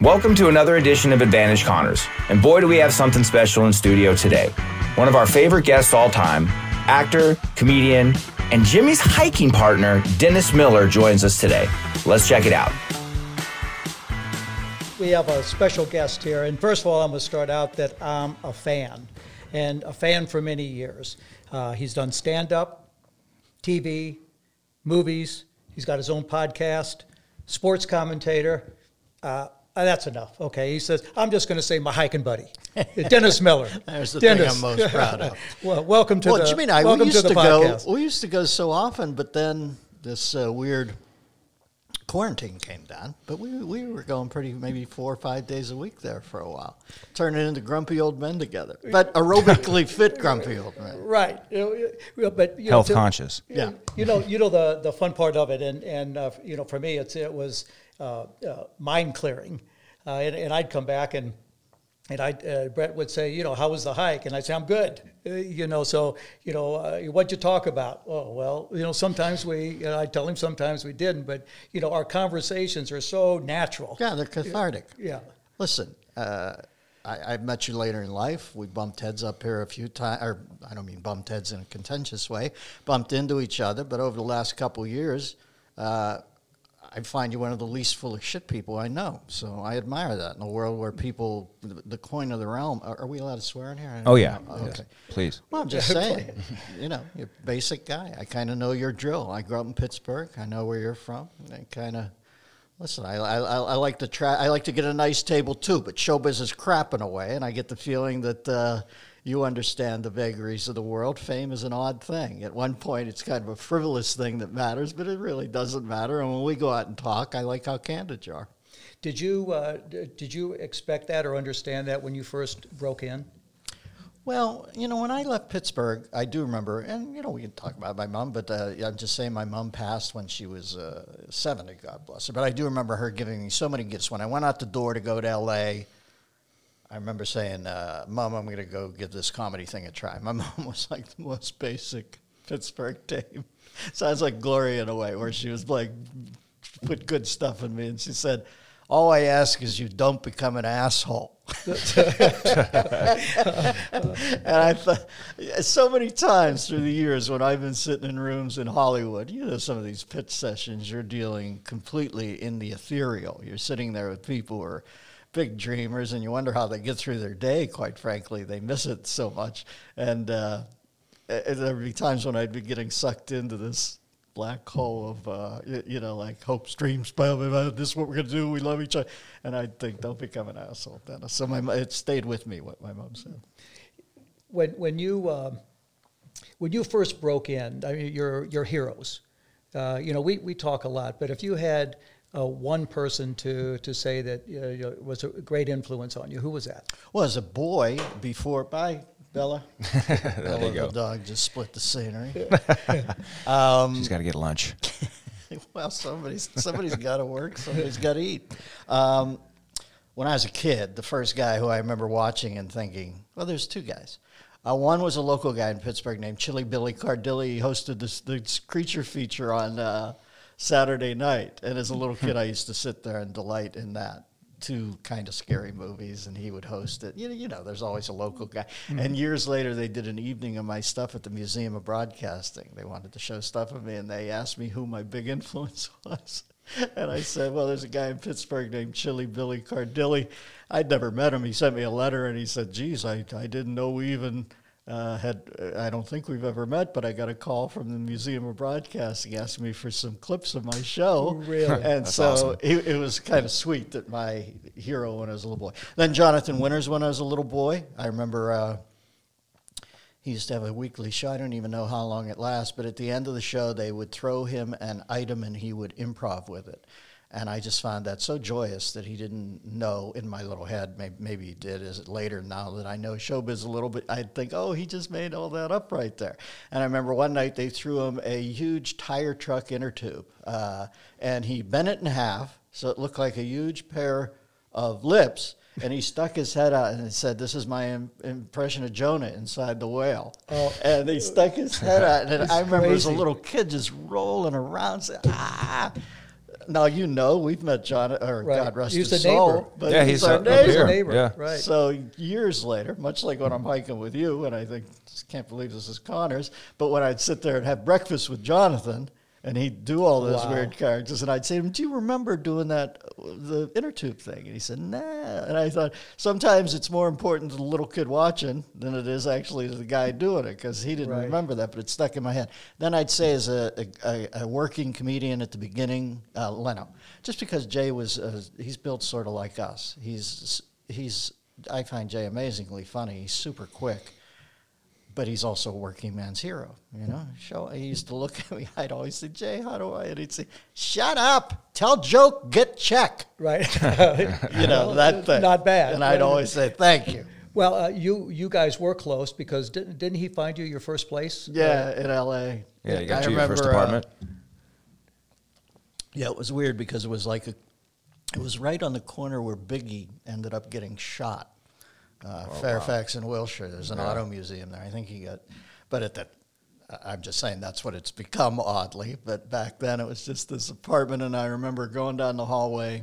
Welcome to another edition of Advantage Connors. And boy, do we have something special in studio today. One of our favorite guests all time, actor, comedian, and Jimmy's hiking partner, Dennis Miller, joins us today. Let's check it out. We have a special guest here. And first of all, I'm going to start out that I'm a fan, and a fan for many years. Uh, he's done stand up, TV, movies. He's got his own podcast, sports commentator. Uh, uh, that's enough. Okay. He says, I'm just going to say my hiking buddy, Dennis Miller. There's the Dennis. thing I'm most proud of. well, welcome to well, the Jimmy and I, we used to to, the go. We used to go so often, but then this uh, weird quarantine came down. But we we were going pretty maybe four or five days a week there for a while, turning into grumpy old men together, but aerobically fit grumpy old men. Right. You know, but you know, Health to- conscious. Yeah. You know, you know the the fun part of it, and and uh, you know, for me, it's it was mind clearing, uh, and, and I'd come back and. And I, uh, Brett would say, you know, how was the hike? And I'd say, I'm good. Uh, you know, so, you know, uh, what'd you talk about? Oh, well, you know, sometimes we, you know, I tell him sometimes we didn't, but, you know, our conversations are so natural. Yeah, they're cathartic. Yeah. Listen, uh, I, I met you later in life. We bumped heads up here a few times, or I don't mean bumped heads in a contentious way, bumped into each other. But over the last couple years, uh, I find you one of the least full of shit people I know. So I admire that in a world where people, the, the coin of the realm. Are, are we allowed to swear in here? Oh yeah. Oh, Yes. okay. Please. Well, I'm just saying, you know, you're a basic guy. I kind of know your drill. I grew up in Pittsburgh. I know where you're from. I kind of listen. I, I, I I like to try. I like to get a nice table too, but showbiz is crap in a way, and I get the feeling that. Uh, you understand the vagaries of the world. Fame is an odd thing. At one point, it's kind of a frivolous thing that matters, but it really doesn't matter. And when we go out and talk, I like how candid you are. Did you, uh, d- did you expect that or understand that when you first broke in? Well, you know, when I left Pittsburgh, I do remember, and you know, we can talk about my mom, but uh, I'm just saying my mom passed when she was uh, 70, God bless her. But I do remember her giving me so many gifts. When I went out the door to go to L.A., I remember saying, uh, Mom, I'm going to go give this comedy thing a try. My mom was like the most basic Pittsburgh dame. Sounds like Gloria in a way, where she was like, put good stuff in me. And she said, All I ask is you don't become an asshole. and I thought, so many times through the years when I've been sitting in rooms in Hollywood, you know, some of these pitch sessions, you're dealing completely in the ethereal. You're sitting there with people who are big dreamers, and you wonder how they get through their day. Quite frankly, they miss it so much. And, uh, there'd be times when I'd be getting sucked into this black hole of, uh, you, know, like hopes, dreams, blah, this is what we're going to do. We love each other. And I'd think, don't become an asshole, Dennis. So my, it stayed with me, what my mom said. When, when you, um, when you first broke in, I mean, your, your heroes, uh, you know, we, we talk a lot, but if you had uh, one person to, to say that uh, you know, was a great influence on you, who was that? Well, as a boy, before, bye, Bella. there Bella you go. the dog just split the scenery. She's got to get lunch. well, somebody's somebody's got to work. Somebody's got to eat. Um, when I was a kid, the first guy who I remember watching and thinking, well, there's two guys. Uh, one was a local guy in Pittsburgh named Chilly Billy Cardille. He hosted this, this creature feature on uh, Saturday night. And as a little kid, I used to sit there and delight in that. Two kind of scary movies, and he would host it. You know, you know, there's always a local guy. Mm-hmm. And years later, they did an evening of my stuff at the Museum of Broadcasting. They wanted to show stuff of me, and they asked me who my big influence was. And I said, well, there's a guy in Pittsburgh named Chilly Billy Cardille. I'd never met him. He sent me a letter and he said, geez, I, I didn't know we even uh, had, I don't think we've ever met, but I got a call from the Museum of Broadcasting asking me for some clips of my show. Really? And so it, it was kind of sweet that my hero when I was a little boy. Then Jonathan Winters when I was a little boy. I remember uh, he used to have a weekly show. I don't even know how long it lasts, but at the end of the show, they would throw him an item and he would improv with it. And I just found that so joyous that he didn't know in my little head. Maybe, maybe he did. Is it later now that I know showbiz a little bit? I'd think, oh, he just made all that up right there. And I remember one night they threw him a huge tire truck inner tube, uh, and he bent it in half so it looked like a huge pair of lips and he stuck his head out and said, "This is my Im- impression of Jonah inside the whale." Oh. And he stuck his head out, and I remember as a little kid just rolling around, saying, "Ah!" Now you know we've met John, or Right. God rest He's his a neighbor. soul, but Yeah, he's, he's our up neighbor. neighbor, Yeah. right? So years later, much like when I'm hiking with you, and I think just can't believe this is Connors, but when I'd sit there and have breakfast with Jonathan, and he'd do all those Wow. weird characters, and I'd say to him, "Do you remember doing that the inner tube thing?" And he said, "Nah." And I thought sometimes it's more important to the little kid watching than it is actually to the guy doing it because he didn't Right. remember that, but it stuck in my head. Then I'd say as a, a, a working comedian at the beginning, uh, Leno, just because Jay was uh, he's built sort of like us. He's he's I find Jay amazingly funny. He's super quick but he's also a working man's hero. You know, show. He used to look at me. I'd always say, "Jay, how do I?" And he'd say, "Shut up! Tell joke, get check." Right. You know that thing. Not bad. And I'd always say, "Thank you." well, uh, you you guys were close because didn't, didn't he find you your first place? Yeah, in L.A. Yeah, you got I you your first remember, uh, apartment. Yeah, it was weird because it was like a, it was right on the corner where Biggie ended up getting shot. Uh, Fairfax and Wilshire. There's an auto museum there. I think he got, but at that, I- I'm just saying that's what it's become oddly. But back then it was just this apartment, and I remember going down the hallway.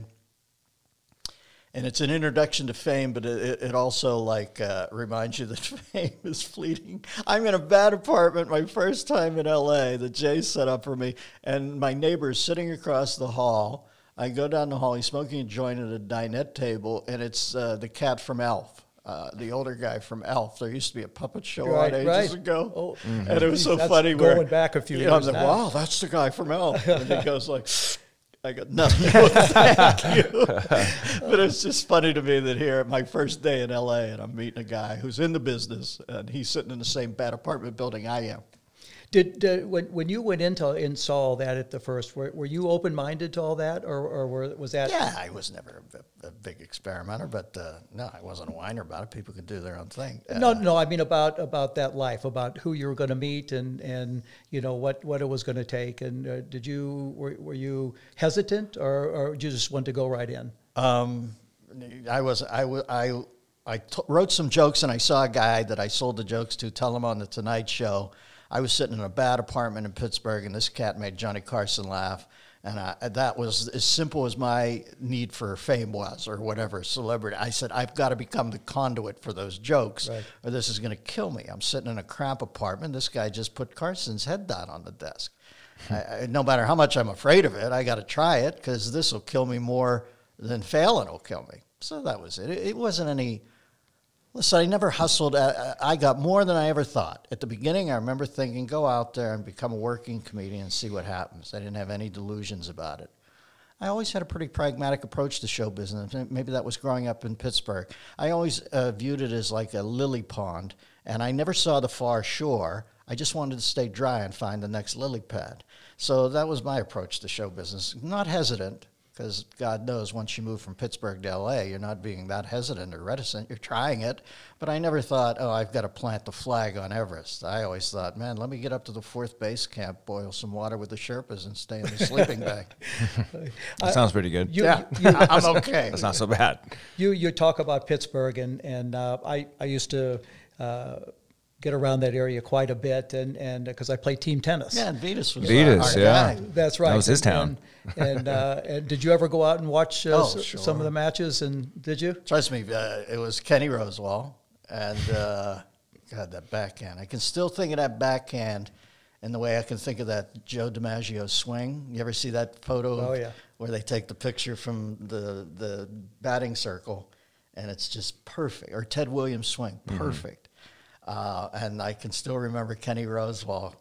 And it's an introduction to fame, but it, it- it also like uh, reminds you that fame is fleeting. I'm in a bad apartment, my first time in LA that Jay set up for me, and my neighbor is sitting across the hall. I go down the hall, he's smoking a joint at a dinette table, and it's uh, the cat from Elf, uh, the older guy from Elf. There used to be a puppet show Right, on ages right. ago, Oh. and it was so That's funny. where, going back a few you know, I'm like, wow, that's the guy from Elf, and he goes like. I got nothing. Thank you. but it's just funny to me that here, at my first day in LA, and I'm meeting a guy who's in the business, and he's sitting in the same bad apartment building I am. Did, did when when you went into and saw that at the first, were, were you open minded to all that, or, or were, was that? Yeah, I was never a, a big experimenter, but uh, no, I wasn't a whiner about it. People could do their own thing. Uh, No, no. I mean about about that life, about who you were going to meet, and and you know what what it was going to take. And uh, did you were, were you hesitant, or or did you just want to go right in? Um, I was I wa- I I t- wrote some jokes, and I saw a guy that I sold the jokes to tell him on the Tonight Show. I was sitting in a bad apartment in Pittsburgh, and this cat made Johnny Carson laugh. And I, that was as simple as my need for fame was, or whatever celebrity. I said, I've got to become the conduit for those jokes, Right. or this is going to kill me. I'm sitting in a crap apartment. This guy just put Carson's head down on the desk. Hmm. I, I, no matter how much I'm afraid of it, I got to try it because this will kill me more than failing will kill me. So that was it. It, it wasn't any. Listen, I never hustled. I, got more than I ever thought. At the beginning, I remember thinking, go out there and become a working comedian and see what happens. I didn't have any delusions about it. I always had a pretty pragmatic approach to show business. Maybe that was growing up in Pittsburgh. I always uh, viewed it as like a lily pond, and I never saw the far shore. I just wanted to stay dry and find the next lily pad. So that was my approach to show business. Not hesitant, because God knows once you move from Pittsburgh to LA, you're not being that hesitant or reticent. You're trying it. But I never thought, oh, I've got to plant the flag on Everest. I always thought, man, let me get up to the fourth base camp, boil some water with the Sherpas, and stay in the sleeping bag. That sounds pretty good. You, Yeah, you, I'm okay. That's not so bad. you, you talk about Pittsburgh, and, and uh, I, I used to uh, get around that area quite a bit, and and because I played team tennis. Yeah, and Vitas was Vitas, our yeah. guy. That's right. That was his And- town. And, and, uh, and did you ever go out and watch uh, Oh, s- sure. some of the matches? And did you? Trust me, uh, it was Kenny Rosewall, and uh, God, that backhand. I can still think of that backhand, and the way I can think of that Joe DiMaggio swing. You ever see that photo? Oh, yeah. Where they take the picture from the the batting circle, and it's just perfect. Or Ted Williams swing, Mm-hmm. perfect. Uh, and I can still remember Kenny Rosewall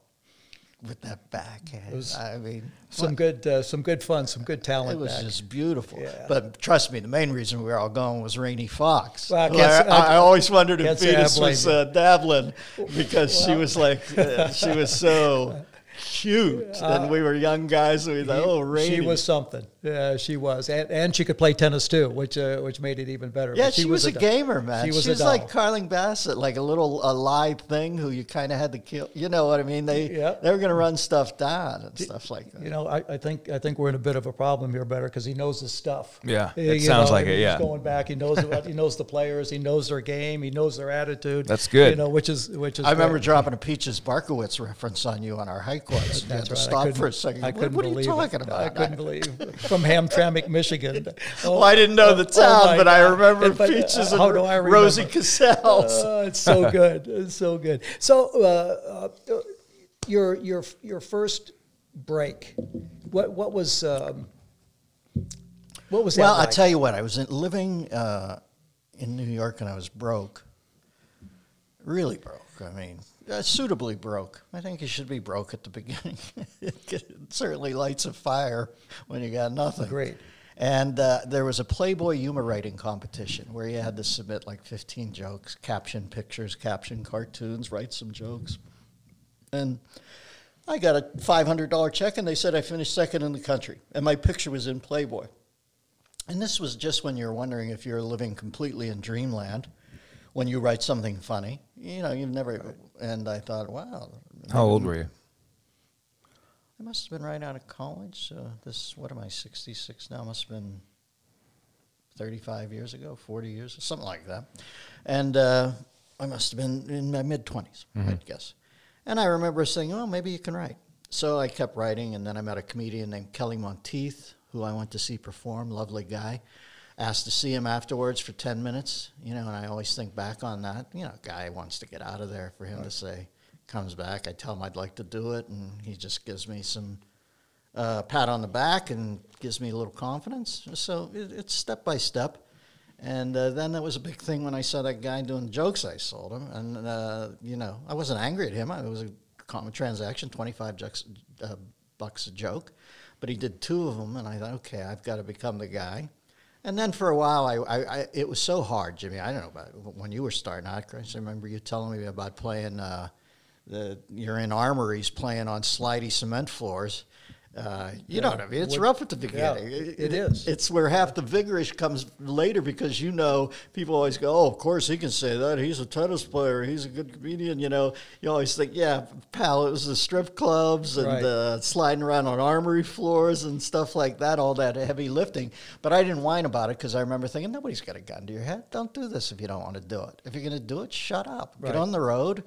with that backhand. was I mean, Some good, uh, some good fun, some good talent. it was back. just beautiful. Yeah. But trust me, the main reason we were all going was Rayni Fox. Well, I I, I- I always wondered if can't say I Venus was uh, dabbling because she was like, uh, she was so cute. and we were young guys, and we thought, oh, Rainey. Uh, She was something. Yeah, she was, and, and she could play tennis too, which uh, which made it even better. Yeah, But she, was, a, doll. gamer, man. She She was was, a like. Carling Bassett, like a little alive thing who you kind of had to kill. You know what I mean? They Yeah. they were going to run stuff down and stuff like that. You know, I, I think I think we're in a bit of a problem here, better because he knows his stuff. Yeah, You it sounds know, like it, he's yeah. going back, he knows what, he knows the players, he knows their game, he knows their attitude. That's good. You know, which is which is. I remember great. dropping a Peaches Bartkowicz reference on you on our high course. You had That's to. I stop couldn't- for a second. I couldn't what, are you believe talking it. about? I couldn't believe from Hamtramck, Michigan. Oh, Well, I didn't know the oh town, my but I God. remember But, uh, Peaches how and do I remember? Rosie Casals. Oh, it's so good. It's so good. So, uh, uh, your your your first break. What what was um, what was that? well, I like? tell you what, I was in, living uh, in New York and I was broke. Really broke. I mean, uh, suitably broke. I think you should be broke at the beginning. it certainly lights a fire when you got nothing. Great. And uh, there was a Playboy humor writing competition where you had to submit like 15 jokes, caption pictures, caption cartoons, write some jokes. And I got a $500 check, and they said I finished second in the country. And my picture was in Playboy. And this was just when you're wondering if you're living completely in dreamland when you write something funny. You know, you've never. And I thought, wow. How old were you? I must have been right out of college. Uh, this, what am I, 66 now? Must have been 35 years ago, 40 years, something like that. And uh, I must have been in my mid 20s, I'd guess. And I remember saying, oh, maybe you can write. So I kept writing, and then I met a comedian named Kelly Monteith, who I went to see perform, lovely guy. Asked to see him afterwards for 10 minutes, you know, and I always think back on that. You know, a guy wants to get out of there for him to say, comes back. I tell him I'd like to do it, and he just gives me some uh, pat on the back and gives me a little confidence. So it, it's step by step. And uh, then that was a big thing when I saw that guy doing jokes. I sold him, and uh, you know I wasn't angry at him. It was a common transaction, twenty five bucks, uh, bucks a joke, but he did two of them, and I thought, okay, I've got to become the guy. And then for a while, I, I, I it was so hard, Jimmy. I don't know about when you were starting out, I remember you telling me about playing. Uh, the you're in armories playing on slidey cement floors. Uh, you know what I mean? It's rough at the yeah, beginning. it is. It's where half the vigorish comes later because you know people always go, "Oh, of course he can say that. He's a tennis player. He's a good comedian." You know, you always think, "Yeah, pal, it was the strip clubs and Right. uh, sliding around on armory floors and stuff like that. All that heavy lifting." But I didn't whine about it because I remember thinking, "Nobody's got a gun to your head. Don't do this if you don't want to do it. If you're going to do it, shut up. Right. Get on the road."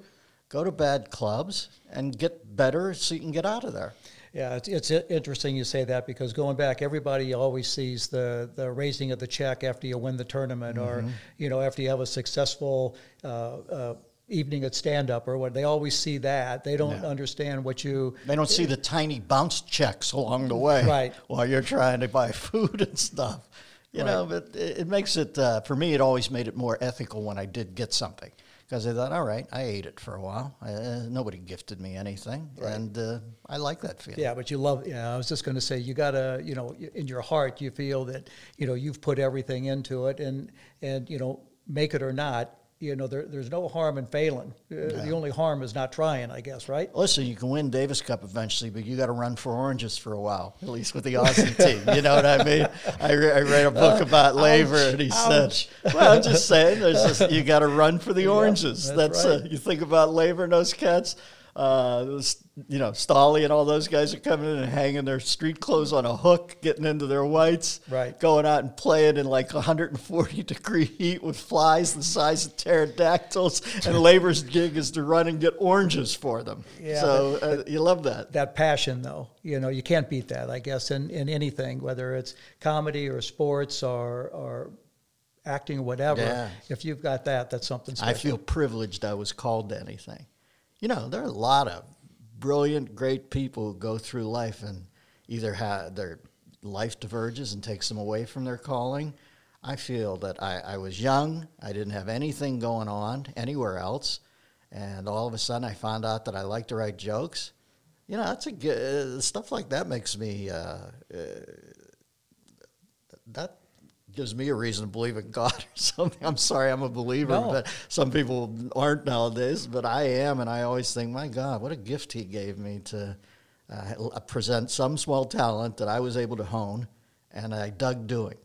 Go to bad clubs and get better so you can get out of there. Yeah, it's, it's interesting you say that because going back, everybody always sees the, the raising of the check after you win the tournament Mm-hmm. or, you know, after you have a successful uh, uh, evening at stand up or what. They always see that. They don't understand what you. They don't see the tiny bounce checks along the way, Right. While you're trying to buy food and stuff, you know. But it, it makes it uh, for me. It always made it more ethical when I did get something because I thought, all right, I ate it for a while. Uh, nobody gifted me anything, and uh, I like that feeling. Yeah, but you love. Yeah, I was just going to say you got to, you know, in your heart you feel that you know you've put everything into it, and and you know make it or not, you know, there, there's no harm in failing. Uh, The only harm is not trying, I guess, right? Listen, you can win Davis Cup eventually, but you got to run for oranges for a while, at least with the Aussie team. You know what I mean? I, re- I read a book about Laver, and he ouch. said, "Well, I'm just saying, there's just, you got to run for the oranges. that's that's uh, right. you think about Laver and those cats." Uh, you know, Stolle and all those guys are coming in and hanging their street clothes on a hook, getting into their whites, Right. going out and playing in like 140 degree heat with flies the size of pterodactyls, and Laver's gig is to run and get oranges for them. Yeah, so uh, you love that. That passion, though, you know, you can't beat that, I guess, in, in anything, whether it's comedy or sports or, or acting or whatever. Yeah. If you've got that, that's something special. I feel privileged I was called to anything. You know, there are a lot of brilliant, great people who go through life and either have their life diverges and takes them away from their calling. I feel that I, I was young, I didn't have anything going on anywhere else, and all of a sudden I found out that I like to write jokes. You know, that's a good, stuff like that makes me uh, uh, that gives me a reason to believe in God or something. I'm sorry, I'm a believer, No. but some people aren't nowadays. But I am, and I always think, my God, what a gift He gave me to uh, present some small talent that I was able to hone, and I dug doing.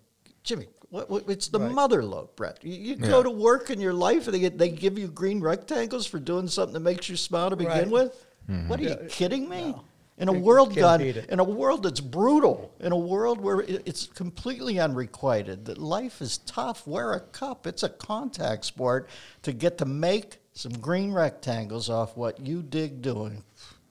Jimmy, what, what, it's the Right. mother lode, Brett. You, you go to work in your life, and they, get, they give you green rectangles for doing something that makes you smile to begin Right. with. Mm-hmm. What are you Yeah, kidding me? no. In a world, can't God, in a world that's brutal, in a world where it's completely unrequited, that life is tough. Wear a cup. It's a contact sport to get to make some green rectangles off what you dig doing.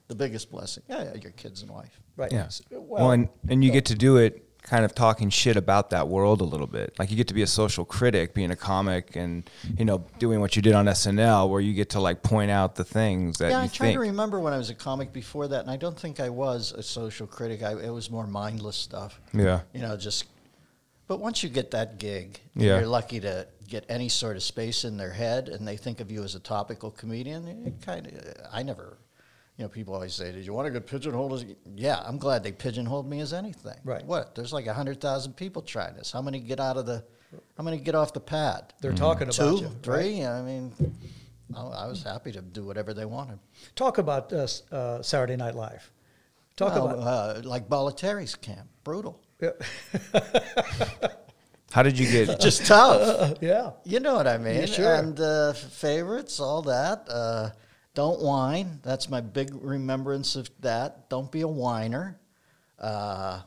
The biggest blessing. Yeah, yeah your kids and wife. right. Yeah. S- Well, and, and you get to do it kind of talking shit about that world a little bit. Like you get to be a social critic, being a comic, and you know doing what you did on SNL, where you get to like point out the things that yeah, I'm trying think. to remember when I was a comic before that, and I don't think I was a social critic. I, it was more mindless stuff. Yeah. You know, just. But once you get that gig, Yeah. you're lucky to get any sort of space in their head, and they think of you as a topical comedian. It kind of, I never, you know, people always say, "Did you want to get pigeonholed?" As, yeah, I'm glad they pigeonholed me as anything. Right. What? There's like hundred thousand people trying this. How many get out of the? How many get off the pad? They're talking about Two, you. right? three. I mean, I, I was happy to do whatever they wanted. Talk about uh, uh, Saturday Night Live. Talk Well, about. uh, like Balateri's camp, brutal, Yeah. How did you get? just tough. yeah. You know what I mean? sure. And uh, favorites, all that. Don't whine. That's my big remembrance of that. Don't be a whiner. Uh,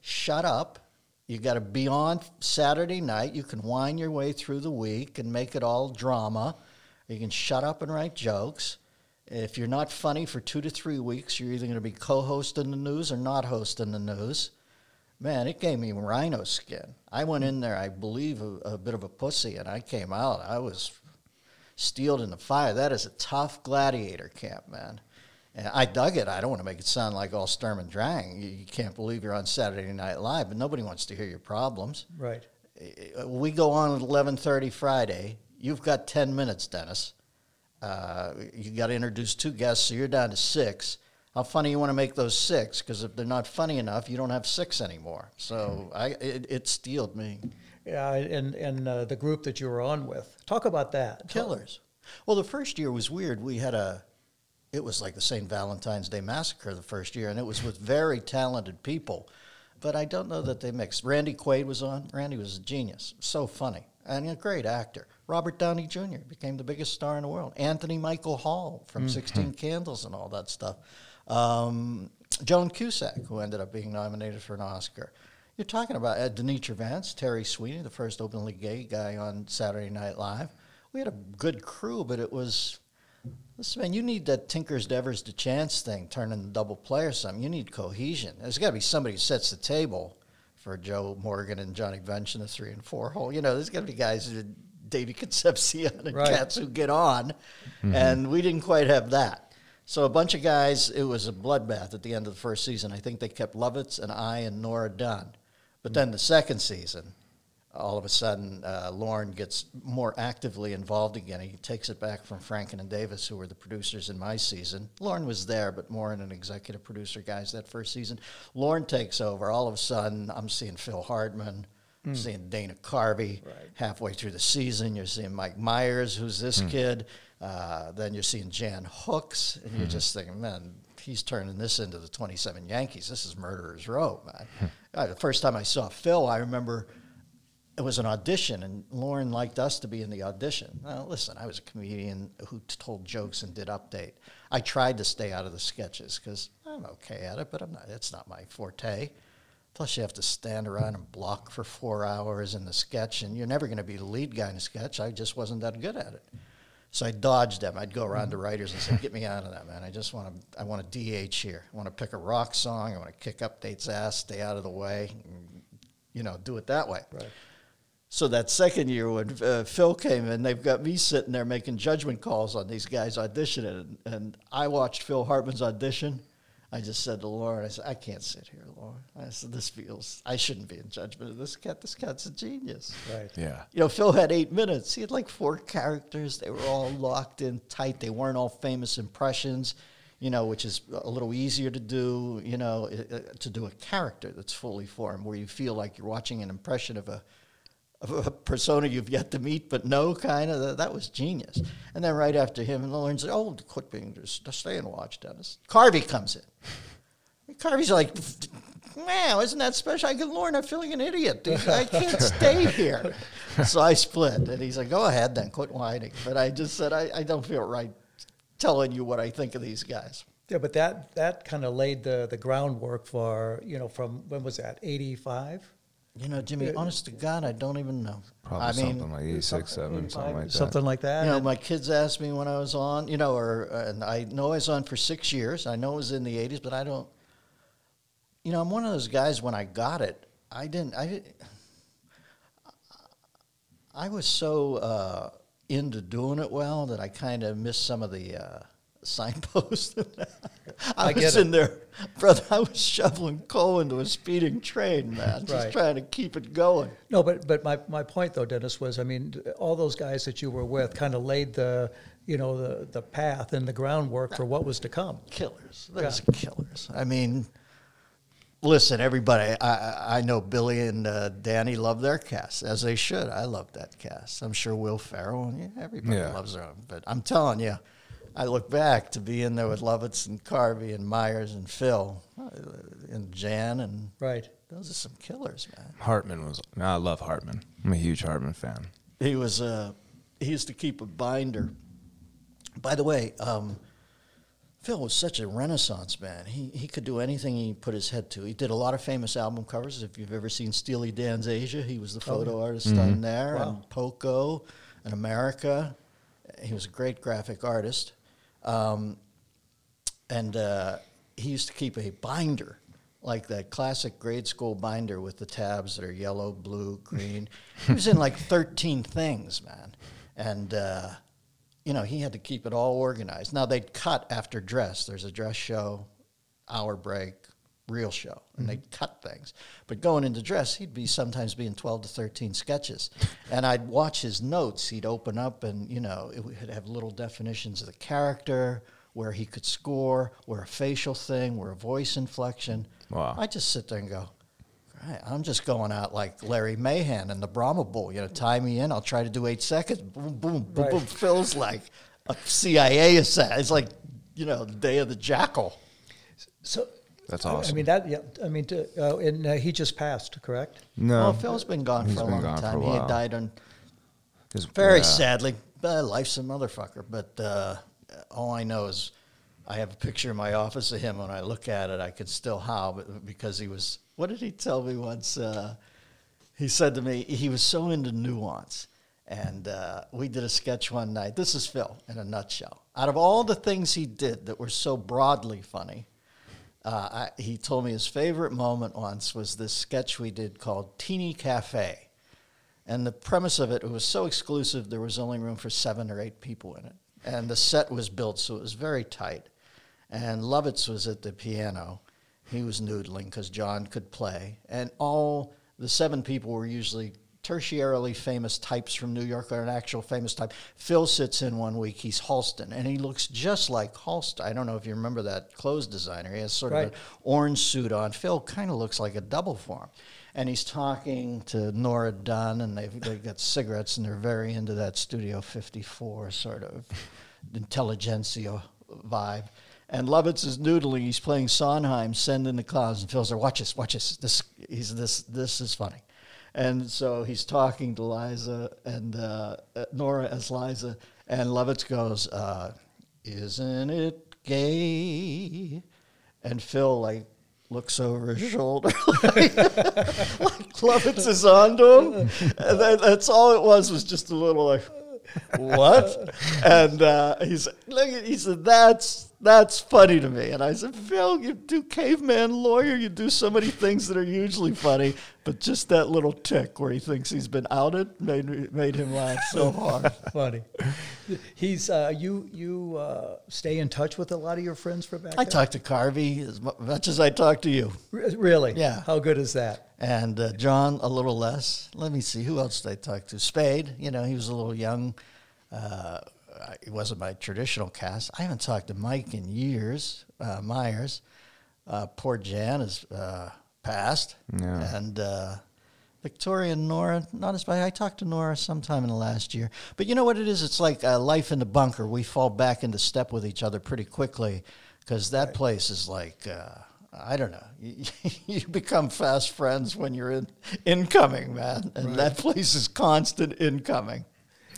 shut up. You got to be on Saturday night. You can whine your way through the week and make it all drama. You can shut up and write jokes. If you're not funny for two to three weeks, you're either going to be co-hosting the news or not hosting the news. Man, it gave me rhino skin. I went in there, I believe, a, a bit of a pussy, and I came out. I was steeled in the fire. That is a tough gladiator camp, man. And I dug it. I don't want to make it sound like all Sturm and Drang. You, you can't believe you're on Saturday Night Live, but nobody wants to hear your problems. Right. Uh, We go on at 11:30 Friday. You've got 10 minutes, Dennis. Uh, you got to introduce two guests, so you're down to six. How funny you want to make those six? Because if they're not funny enough, you don't have six anymore. So I, it, it steeled me. Yeah, and and uh, the group that you were on with. Talk about that. Killers. Well, the first year was weird. We had a, it was like the St. Valentine's Day Massacre the first year, and it was with very talented people. But I don't know that they mixed. Randy Quaid was on. Randy was a genius. So funny. And a great actor. Robert Downey Jr. became the biggest star in the world. Anthony Michael Hall from 16 Candles and all that stuff. Um, Joan Cusack, who ended up being nominated for an Oscar. You're talking about uh, Danitra Vance, Terry Sweeney, the first openly gay guy on Saturday Night Live. We had a good crew, but it was listen, man. You need that Tinkers, Devers, to Chance thing, turning the double play or something. You need cohesion. There's got to be somebody who sets the table for Joe Morgan and Johnny Bench in the three and four hole. You know, there's got to be guys, who, Davey Concepcion and Right. cats who get on, and we didn't quite have that. So a bunch of guys. It was a bloodbath at the end of the first season. I think they kept Lovitz and I and Nora Dunn. But then the second season, all of a sudden, uh, Lorne gets more actively involved again. He takes it back from Franken and Davis, who were the producers in my season. Lorne was there, but more in an executive producer guys that first season. Lorne takes over. All of a sudden, I'm seeing Phil Hartman. You're seeing Dana Carvey halfway through the season. You're seeing Mike Myers, who's this kid. Uh, then you're seeing Jan Hooks, and you're just thinking, man, he's turning this into the 27 Yankees. This is Murderer's Row, man. Uh, the first time I saw Phil, I remember it was an audition, and Lorne liked us to be in the audition. Now, listen, I was a comedian who told jokes and did update. I tried to stay out of the sketches because I'm okay at it, but I'm not. It's not my forte. Plus, you have to stand around and block for four hours in the sketch, and you're never going to be the lead guy in a sketch. I just wasn't that good at it. So I dodged them. I'd go around to writers and say, "Get me out of that, man. I just want to. I want a DH here. I want to pick a rock song. I want to kick updates ass, stay out of the way, and, you know, do it that way." Right. So that second year when uh, Phil came in, they've got me sitting there making judgment calls on these guys auditioning, and, and I watched Phil Hartman's audition. I just said to Lorne, I said, I can't sit here, Lorne. I said, this feels, I shouldn't be in judgment of this cat. This cat's a genius. Right. Yeah. You know, Phil had eight minutes. He had like four characters. They were all locked in tight. They weren't all famous impressions, you know, which is a little easier to do, you know, to do a character that's fully formed where you feel like you're watching an impression of a, of a persona you've yet to meet but know, kind of. That, was genius. And then right after him, and Lorne said, oh, quit being, just, just stay and watch, Dennis. Carvey comes in. Carvey's like, wow, isn't that special? I go, Lorne, I'm feeling an idiot. dude. I can't stay here. So I split. And he's like, go ahead then, quit whining. But I just said, I, I don't feel right telling you what I think of these guys. Yeah, but that that kind of laid the the groundwork for you know from when was that eighty five? You know, Jimmy, honest to God, I don't even know. Probably I mean, something like 86, 7, something like that. something like that. You know, my kids asked me when I was on, you know, or and I know I was on for six years. I know it was in the '80s, but I don't. You know, I'm one of those guys. When I got it, I didn't. I. I was so uh, into doing it well that I kind of missed some of the uh, signposts. I, I get was it. in there, brother. I was shoveling coal into a speeding train, man, just Right. trying to keep it going. No, but but my, my point though, Dennis, was I mean, all those guys that you were with kind of laid the you know the the path and the groundwork for what was to come. killers. Those are killers. I mean, listen, everybody. I I- I know Billy and uh, Danny love their cast as they should. I love that cast. I'm sure Will Ferrell and yeah, everybody Yeah. loves their own. But I'm telling you, I look back to be in there with Lovitz and Carvey and Myers and Phil uh, and Jan and Right. those are some killers, man. Hartman was. I love Hartman. I'm a huge Hartman fan. He was uh, he used to keep a binder. By the way, um, Phil was such a renaissance man. He he could do anything he put his head to. He did a lot of famous album covers. If you've ever seen Steely Dan's Aja, he was the photo artist on there. Wow. And Poco and America. He was a great graphic artist. Um, and uh, he used to keep a binder, like that classic grade school binder with the tabs that are yellow, blue, green. he was in like 13 things, man. And, uh, you know, he had to keep it all organized. Now, they'd cut after dress. There's a dress show, hour break, real show, and mm-hmm. they'd cut things. But going into dress, he'd be sometimes being 12 to 13 sketches. And I'd watch his notes. He'd open up and, you know, it would have little definitions of the character, where he could score, where a facial thing, where a voice inflection. Wow. I just sit there and go, Right, I'm just going out like Larry Mahan in the Brahma Bull. You know, tie me in. I'll try to do eight seconds. Boom, boom, boom, Right. boom. Feels like a CIA assassin. It's like, you know, the day of the jackal. So That's I- I mean that. Yeah. I mean, to, uh, and uh, he just passed, correct? No, Oh, Phil's been gone He's for a been long gone for a time. He had while. died on His- very yeah. sadly. Uh, life's a motherfucker. But uh, all I know is I have a picture in my office of him. When I look at it, I could still howl but- because he was. What did he tell me once? Uh, he said to me he was so into nuance. And uh, we did a sketch one night. This is Phil in a nutshell. Out of all the things he did that were so broadly funny, uh, I, he told me his favorite moment once was this sketch we did called Teeny Cafe. And the premise of it, it was so exclusive, there was only room for seven or eight people in it. And the set was built, so it was very tight. And Lovitz was at the piano. He was noodling because John could play. And all the seven people were usually tertiarily famous types from New York or an actual famous type. Phil sits in one week. He's Halston, and he looks just like Halston. I don't know if you remember that clothes designer. He has sort Right. of an orange suit on. Phil kind of looks like a double for him. And he's talking to Nora Dunn, and they've, they've got cigarettes, and they're very into that Studio 54 sort of intelligentsia vibe. And Lovitz is noodling. He's playing Sondheim, Send in the Clowns, and Phil's there. Watch this, watch this. This, he's this, this is funny. And so he's talking to Liza and uh, uh, Nora as Liza, and Lovitz goes, uh, "Isn't it gay?" And Phil like looks over his shoulder, like, like Lovitz is onto him. And that, that's all it was was just a little like, "What?" and uh, he's look. at- He said, "That's." That's funny to me. And I said, Phil, you do caveman lawyer, you do so many things that are usually funny, but just that little tick where he thinks he's been outed made made him laugh so hard. Funny. He's uh, you. You uh, stay in touch with a lot of your friends from back. I talked to Carvey as much as I talk to you. Re- Really? Yeah. How good is that? And uh, John, a little less. Let me see, who else did I talk to? Spade, you know, he was a little young. Uh, it wasn't my traditional cast. I haven't talked to Mike in years, uh, Myers. Uh, poor Jan has uh, passed. Yeah. And uh, Victoria and Nora, not as bad. I talked to Nora sometime in the last year. But you know what it is? It's like uh, life in the bunker. We fall back into step with each other pretty quickly because that place is like. Uh, I don't know. You, you become fast friends when you're in incoming, man, and that place is constant incoming.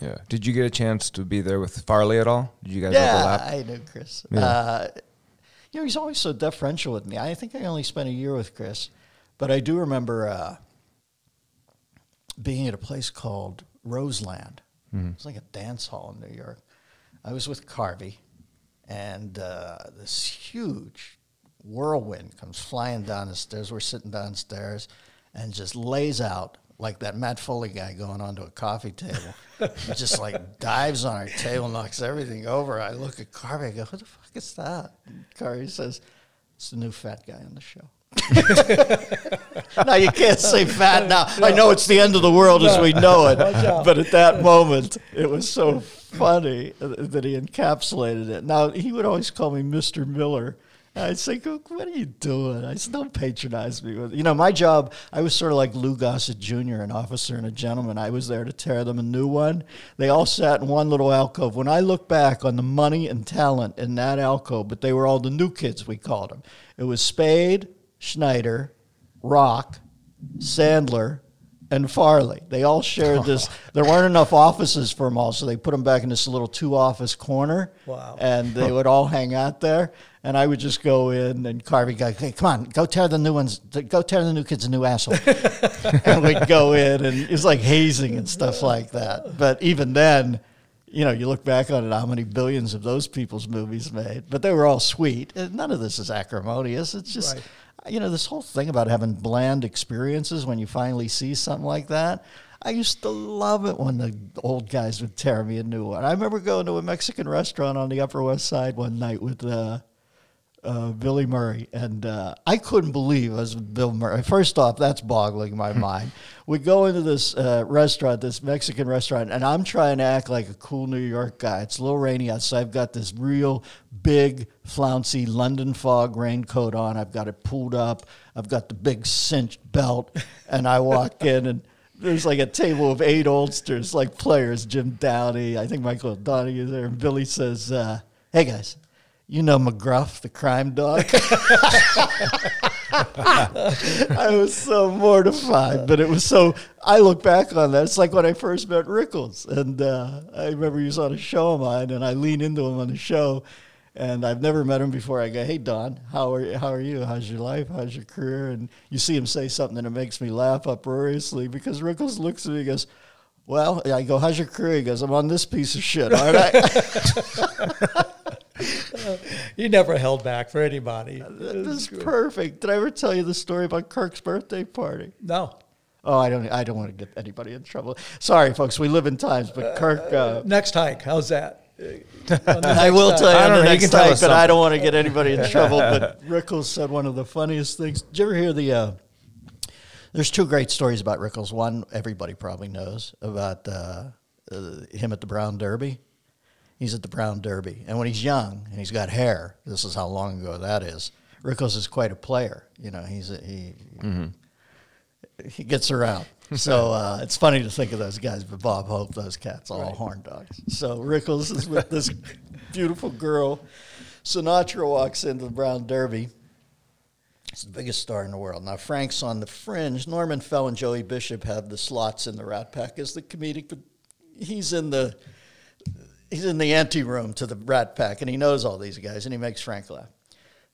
Yeah. Did you get a chance to be there with Farley at all? Did you guys Yeah, overlap? I knew Chris. Yeah. Uh, you know, he's always so deferential with me. I think I only spent a year with Chris, but I do remember uh, being at a place called Roseland. Mm-hmm. It's like a dance hall in New York. I was with Carvey, and uh, this huge whirlwind comes flying down the stairs. We're sitting downstairs, and just lays out like that Matt Foley guy going onto a coffee table. he just like dives on our table, knocks everything over. I look at Carvey, I go, "Who the fuck is that?" And Carvey says, "It's the new fat guy on the show." now you can't say fat now. I know it's the end of the world as we know it, but at that moment it was so funny that he encapsulated it. Now he would always call me Mr. Miller. Say, "Go- "What are you doing?" I still patronize me." You know, my job. I was sort of like Lou Gossett Jr., an officer and a gentleman. I was there to tear them a new one. They all sat in one little alcove. When I look back on the money and talent in that alcove, but they were all the new kids. We called them. It was Spade, Schneider, Rock, Sandler, and Farley. They all shared this. There weren't enough offices for them all, so they put them back in this little two office corner. Wow. And they would all hang out there. And I would just go in and Carvey go, hey, come on, go tear the new ones, go tear the new kids a new asshole. and we'd go in and it was like hazing and stuff like that. But even then, you know, you look back on it, how many billions of those people's movies made. But they were all sweet. And none of this is acrimonious. It's just, Right. you know, this whole thing about having bland experiences when you finally see something like that. I used to love it when the old guys would tear me a new one. I remember going to a Mexican restaurant on the Upper West Side one night with uh, uh, Billy Murray, and uh, I couldn't believe with Bill Murray. First off, that's boggling my mind. We go into this uh, restaurant, this Mexican restaurant, and I'm trying to act like a cool New York guy. It's a little rainy outside. I've got this real big, flouncy London fog raincoat on. I've got it pulled up. I've got the big cinched belt, and I walk in and. There's like a table of eight oldsters, like players. Jim Downey, I think Michael Donahue is there. And Billy says, uh, "Hey guys, you know McGruff, the crime dog." I was so mortified, but it was so. I look back on that. It's like when I first met Rickles, and uh, I remember he was on a show of mine, and I lean into him on the show, and I've never met him before. I go, "Hey Don, how are how are you? How's your life? How's your career?" And you see him say something that makes me laugh uproariously because Rickles looks at me and goes. Well, I go, how's your career? He goes, I'm on this piece of shit, aren't I? You never held back for anybody. this is perfect. Did I ever tell you the story about Kirk's birthday party? No. Oh, I don't. I don't want to get anybody in trouble. Sorry, folks. We live in times, but Kirk. Uh, Next hike. How's that? I will tell you I on the know, next hike, but I don't want to get anybody in trouble. But Rickles said one of the funniest things. Did you ever hear the uh, There's two great stories about Rickles. One everybody probably knows about uh, uh, him at the Brown Derby. He's at the Brown Derby, and when he's young and he's got hair, this is how long ago that is. Rickles is quite a player. You know, he's a, he he gets around. So uh, it's funny to think of those guys, but Bob Hope, those cats, all horn dogs. So Rickles is with this beautiful girl. Sinatra walks into the Brown Derby. He's the biggest star in the world. Now Frank's on the fringe. Norman Fell and Joey Bishop have the slots in the Rat Pack as the comedic, but he's in the he's in the ante room to the Rat Pack, and he knows all these guys, and he makes Frank laugh.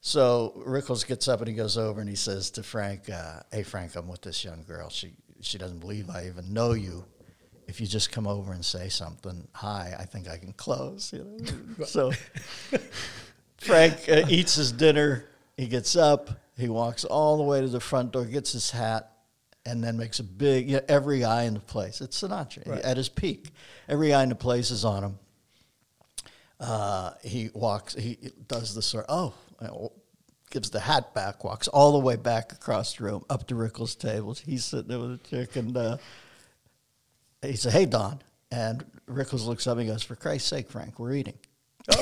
So Rickles gets up and he goes over and he says to Frank, uh, "Hey Frank, I'm with this young girl. She she doesn't believe I even know you. If you just come over and say something, hi, I think I can close." You know? so Frank uh, eats his dinner. He gets up. He walks all the way to the front door, gets his hat, and then makes a big. You know, every eye in the place. It's Sinatra at his peak. Every eye in the place is on him uh, he walks, he does the sort, oh, uh, gives the hat back, walks all the way back across the room, up to Rickles' tables. He's sitting there with a chick, and uh, he said, hey, Don. And Rickles looks up and goes, for Christ's sake, Frank, we're eating. then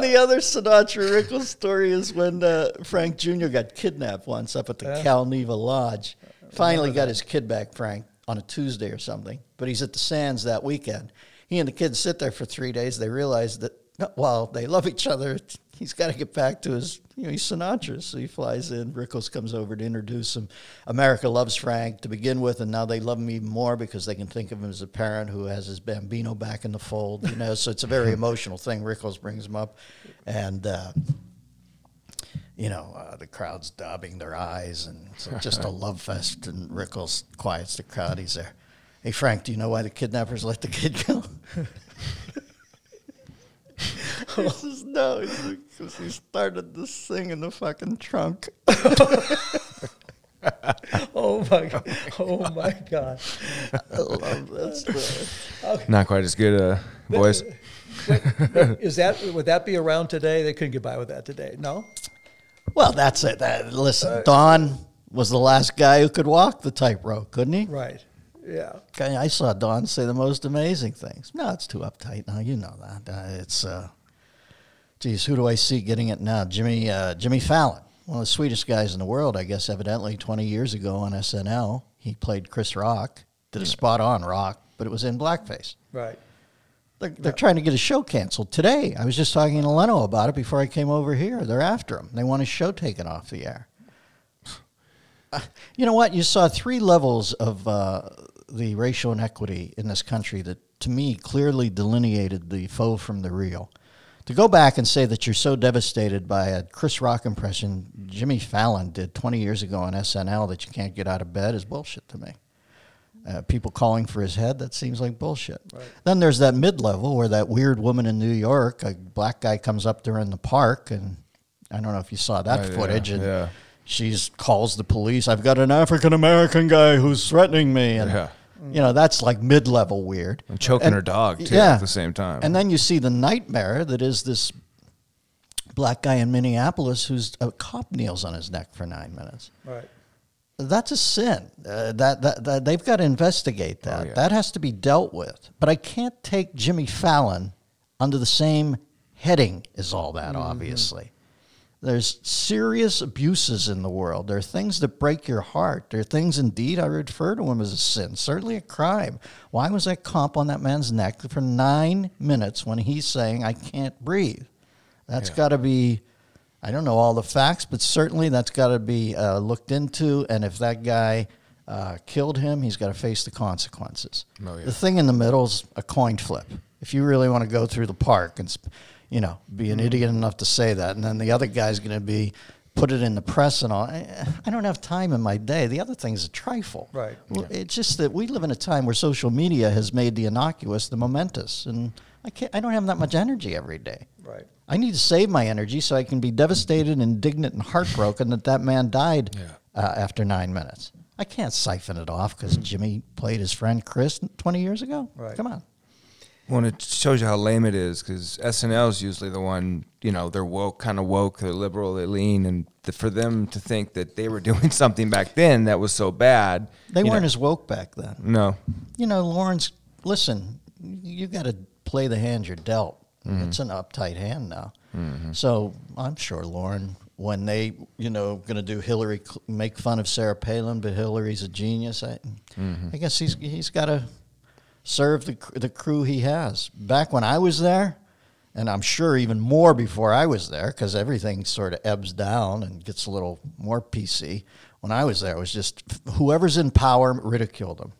the other Sinatra Rickles story is when uh, Frank Jr. got kidnapped once up at the Cal Neva Lodge. Finally got his kid back, Frank, on a Tuesday or something. But he's at the Sands that weekend. He and the kids sit there for three days. They realize that while they love each other, he's got to get back to his, you know, he's Sinatra. So he flies in. Rickles comes over to introduce him. America loves Frank to begin with, and now they love him even more because they can think of him as a parent who has his Bambino back in the fold, you know. so it's a very emotional thing. Rickles brings him up. And, uh, you know, uh, the crowd's daubing their eyes, and it's just a love fest. And Rickles quiets the crowd. He's there. Hey, Frank, do you know why the kidnappers let the kid go? he says, no, because he started this thing in the fucking trunk. Oh my god! Oh my god! I love that story. Not quite as good, uh, boys. Is that would that be around today? They couldn't get by with that today. No. Well, that's it. That, listen, Don was the last guy who could walk the tightrope, couldn't he? Right. Yeah. I saw Don say the most amazing things. No, it's too uptight now. You know that. Uh, it's, uh, geez, who do I see getting it now? Jimmy uh, Jimmy Fallon, one of the sweetest guys in the world, I guess. Evidently, twenty years ago on SNL, he played Chris Rock, did a spot on Rock, but it was in blackface. Right. They're, they're trying to get a show canceled today. I was just talking to Leno about it before I came over here. They're after him. They want his show taken off the air. Uh, you know what? You saw three levels of uh, the racial inequity in this country that, to me, clearly delineated the faux from the real. To go back and say that you're so devastated by a Chris Rock impression Jimmy Fallon did 20 years ago on SNL that you can't get out of bed is bullshit to me. Uh, people calling for his head, that seems like bullshit. Then there's that mid level where that weird woman in New York, a black guy comes up to her in the park, and I don't know if you saw that Right, yeah, footage, and yeah. she's calls the police. I've got an African American guy who's threatening me, and Yeah. you know that's like mid level weird. And choking her dog, too, at the same time. And then you see the nightmare that is this black guy in Minneapolis who's a cop kneels on his neck for nine minutes Right. That's a sin. Uh, that, that, that they've got to investigate that. yeah. That has to be dealt with. But I can't take Jimmy Fallon under the same heading as all that. Obviously, there's serious abuses in the world. There are things that break your heart. There are things, indeed, I refer to them as a sin, certainly a crime. Why was that comp on that man's neck for nine minutes when he's saying, "I can't breathe"? That's got to be. I don't know all the facts, but certainly that's got to be uh, looked into. And if that guy uh, killed him, he's got to face the consequences. Oh, yeah. The thing in the middle is a coin flip. If you really want to go through the park and, you know, be an idiot enough to say that, and then the other guy's going to be put it in the press and all. I, I don't have time in my day. The other thing's a trifle. Right. Well, It's just that we live in a time where social media has made the innocuous the momentous, and I can't. I don't have that much energy every day. Right. I need to save my energy so I can be devastated, indignant, and heartbroken that that man died uh, after nine minutes. I can't siphon it off because Jimmy played his friend Chris 20 years ago. Right. Come on. Well, it shows you how lame it is because SNL is usually the one, you know, they're woke, kind of woke, they're liberal, they lean, and the, for them to think that they were doing something back then that was so bad, They weren't know- as woke back then. No, You know, Lawrence, listen, you got to play the hand you're dealt. Mm-hmm. It's an uptight hand now. Mm-hmm. So I'm sure Lorne, when they, you know, going to do Hillary, make fun of Sarah Palin, but Hillary's a genius. I, mm-hmm. I guess he's he's got to serve the the crew he has. Back when I was there, and I'm sure even more before I was there, because everything sort of ebbs down and gets a little more PC. When I was there, it was just whoever's in power ridiculed them.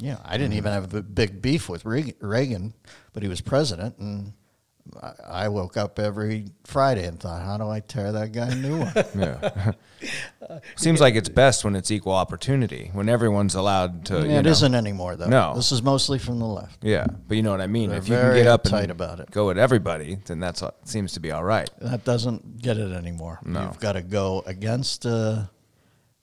Yeah, I didn't even have a big beef with Reagan, but he was president, and I, woke up every Friday and thought, how do I tear that guy a new one? yeah. Seems like it's best when it's equal opportunity, when everyone's allowed to. Yeah, it isn't anymore, though. No. This is mostly from the left. Yeah, but you know what I mean. They're if you can get up and about it. go at everybody, then that's seems to be all right. That doesn't get it anymore. No. You've got to go against uh,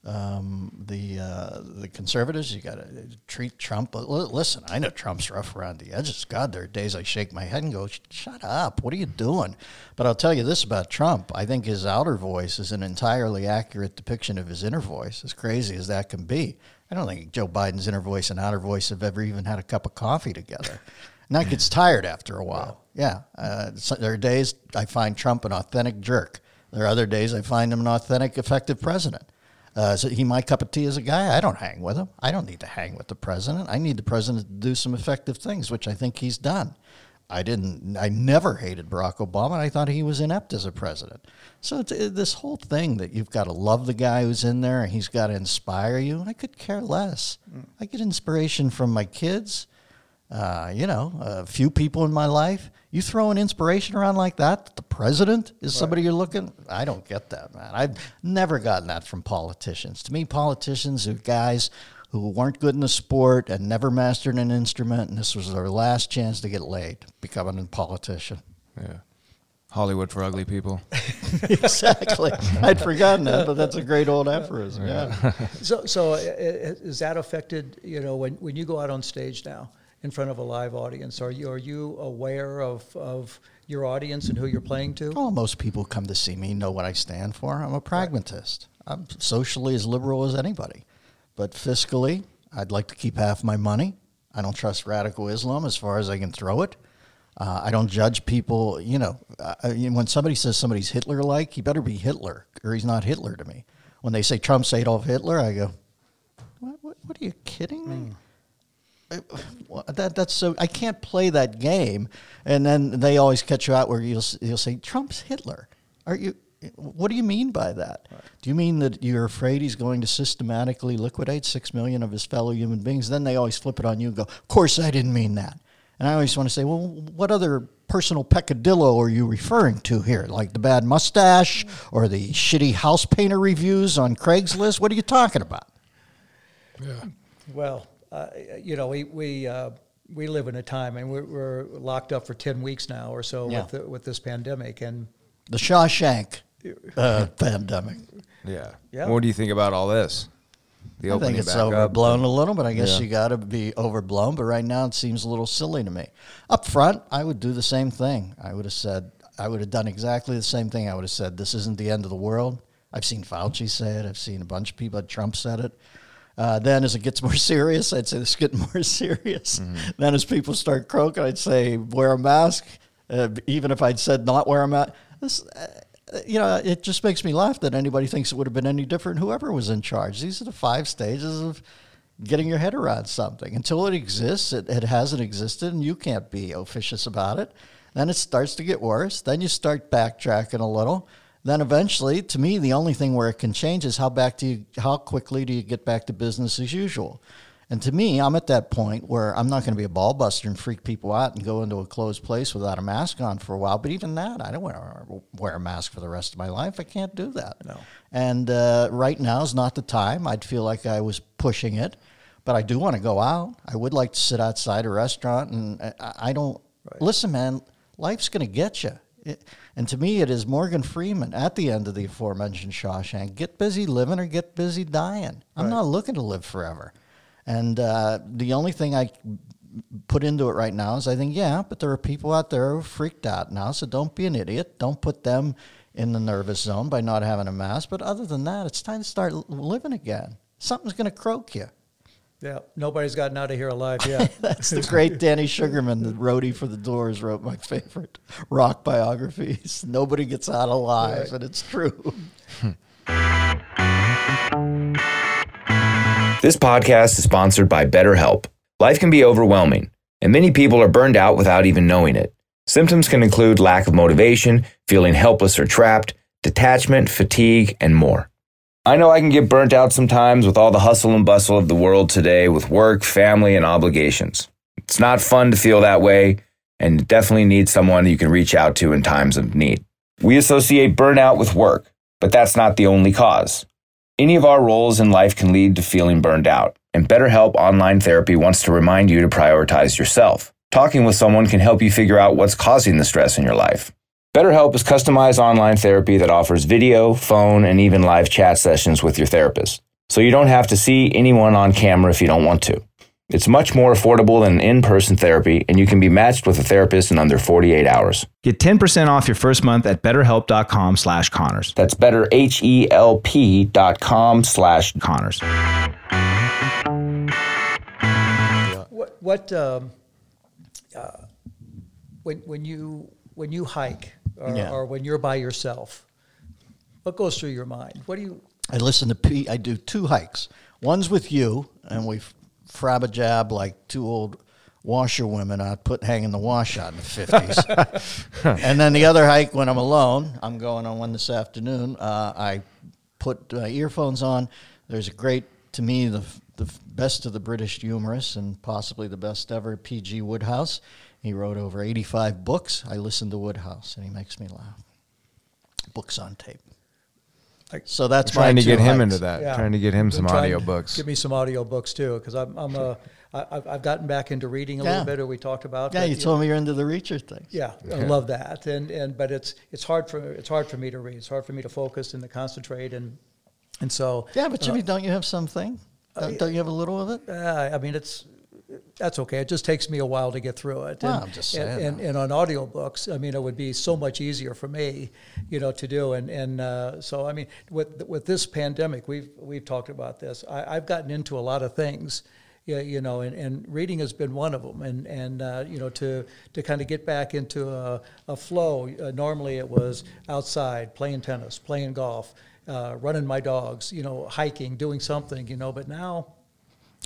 um, the uh, the conservatives. You got to treat Trump. Listen, I know Trump's rough around the edges. God, there are days I shake my head and go, "Shut up! What are you doing?" But I'll tell you this about Trump: I think his outer voice is an entirely accurate depiction of his inner voice, as crazy as that can be. I don't think Joe Biden's inner voice and outer voice have ever even had a cup of coffee together. And that gets tired after a while. Yeah. Uh, so there are days I find Trump an authentic jerk. There are other days I find him an authentic, effective president. Uh, is he my cup of tea as a guy? I don't hang with him. I don't need to hang with the president. I need the president to do some effective things, which I think he's done. I didn't. I never hated Barack Obama. and I thought he was inept as a president. So it's, this whole thing that you've got to love the guy who's in there and he's got to inspire you. I could care less. I get inspiration from my kids uh, you know, a few people in my life. You throw an inspiration around like that, the president is somebody you're looking. I don't get that, man. I've never gotten that from politicians. To me, politicians are guys who weren't good in the sport and never mastered an instrument, and this was their last chance to get laid, becoming a politician. Yeah, Hollywood for ugly people. exactly. I'd forgotten that, but that's a great old aphorism. Yeah. So, so uh, uh, is that affected? You know, when, when you go out on stage now in front of a live audience, are you are you aware of of your audience and who you're playing to? Well, most people come to see me know what I stand for. I'm a pragmatist. I'm socially as liberal as anybody, but fiscally, I'd like to keep half my money. I don't trust radical Islam as far as I can throw it. Uh, I don't judge people. You know, uh, uh, when somebody says somebody's Hitler-like, he better be Hitler, or he's not Hitler to me. When they say Trump's Adolf Hitler, I go, "What? What, what are you kidding me?" Well, that that's so I can't play that game. And then they always catch you out where you'll you'll say Trump's Hitler. Are you? What do you mean by that? Do you mean that you're afraid he's going to systematically liquidate six million of his fellow human beings? Then they always flip it on you and go, "Of course I didn't mean that." And I always want to say, "Well, what other personal peccadillo are you referring to here? Like the bad mustache or the shitty house painter reviews on Craigslist? What are you talking about?" Yeah. Well, uh, you know, we we uh, we live in a time, and we're, we're locked up for ten weeks now or so Yeah. with the, with this pandemic, and The Shawshank uh, pandemic. Yeah. Yeah. What do you think about all this? The I think it's back up? overblown a little, but I guess Yeah. you got to be overblown. But right now, it seems a little silly to me. Up front, I would do the same thing. I would have said, I would have done exactly the same thing. I would have said, "This isn't the end of the world." I've seen Fauci say it. I've seen a bunch of people. Trump said it. Uh, then, as it gets more serious, I'd say it's getting more serious. Then, as people start croaking, I'd say wear a mask. Uh, even if I'd said not wear a mask, this, uh, you know, it just makes me laugh that anybody thinks it would have been any different. Whoever was in charge. These are the five stages of getting your head around something. Until it exists, it, it hasn't existed, and you can't be officious about it. Then it starts to get worse. Then you start backtracking a little. Then eventually, to me, the only thing where it can change is how back do you, how quickly do you get back to business as usual. And to me, I'm at that point where I'm not going to be a ball buster and freak people out and go into a closed place without a mask on for a while. But even that, I don't wear, wear a mask for the rest of my life. I can't do that. No. And uh, right now is not the time. I'd feel like I was pushing it, but I do want to go out. I would like to sit outside a restaurant, and I, I don't listen, man. Life's going to get you. It, and to me, it is Morgan Freeman at the end of the aforementioned Shawshank. Get busy living or get busy dying. I'm not looking to live forever. And uh, the only thing I put into it right now is I think, yeah, but there are people out there who are freaked out now, so don't be an idiot. Don't put them in the nervous zone by not having a mask. But other than that, it's time to start living again. Something's going to croak you. Yeah, nobody's gotten out of here alive yet. That's the great Danny Sugarman, the roadie for the Doors, wrote my favorite rock biographies. Nobody gets out alive, Right. and it's true. Hmm. This podcast is sponsored by BetterHelp. Life can be overwhelming, and many people are burned out without even knowing it. Symptoms can include lack of motivation, feeling helpless or trapped, detachment, fatigue, and more. I know I can get burnt out sometimes with all the hustle and bustle of the world today with work, family, and obligations. It's not fun to feel that way, and definitely need someone you can reach out to in times of need. We associate burnout with work, but that's not the only cause. Any of our roles in life can lead to feeling burned out, and BetterHelp Online Therapy wants to remind you to prioritize yourself. Talking with someone can help you figure out what's causing the stress in your life. BetterHelp is customized online therapy that offers video, phone, and even live chat sessions with your therapist. So you don't have to see anyone on camera if you don't want to. It's much more affordable than in person therapy, and you can be matched with a therapist in under 48 hours. Get 10% off your first month at betterhelp.com slash Connors. That's better, H-E-L-P dot com slash Connors. What what um, uh, when when you when you hike or, Yeah. or when you're by yourself, what goes through your mind? What do you? I listen to Pete. I do two hikes. One's with you, and we frab a jab like two old washerwomen I put hanging the wash out in the fifties. and then the other hike when I'm alone. I'm going on one this afternoon. Uh, I put uh, earphones on. There's a great, to me, the the best of the British humorists and possibly the best ever, P.G. Wodehouse. He wrote over 85 books. I listen to Wodehouse, and he makes me laugh. Books on tape. So that's trying my to get two him hikes. into that. Yeah. Trying to get him some trying to audiobooks. Give me some audiobooks too, because I'm I'm a I, I've I've gotten back into reading a Yeah. little bit. Or we talked about. Yeah, but, you know, told me you're into the Reacher thing. Yeah, I love that, and and but it's it's hard for it's hard for me to read. It's hard for me to focus and to concentrate, and and so Yeah, but Jimmy, uh, don't you have something? Don't, don't you have a little of it? Uh, I mean, it's that's okay. It just takes me a while to get through it. Well, and, I'm just saying, and, and on audiobooks, I mean, it would be so much easier for me, you know, to do. And and uh, so, I mean, with with this pandemic, we've we've talked about this. I, I've gotten into a lot of things. You know, and, and reading has been one of them, and and uh, you know to to kind of get back into a, a flow. Uh, normally, it was outside playing tennis, playing golf, uh, running my dogs, you know, hiking, doing something, you know. But now,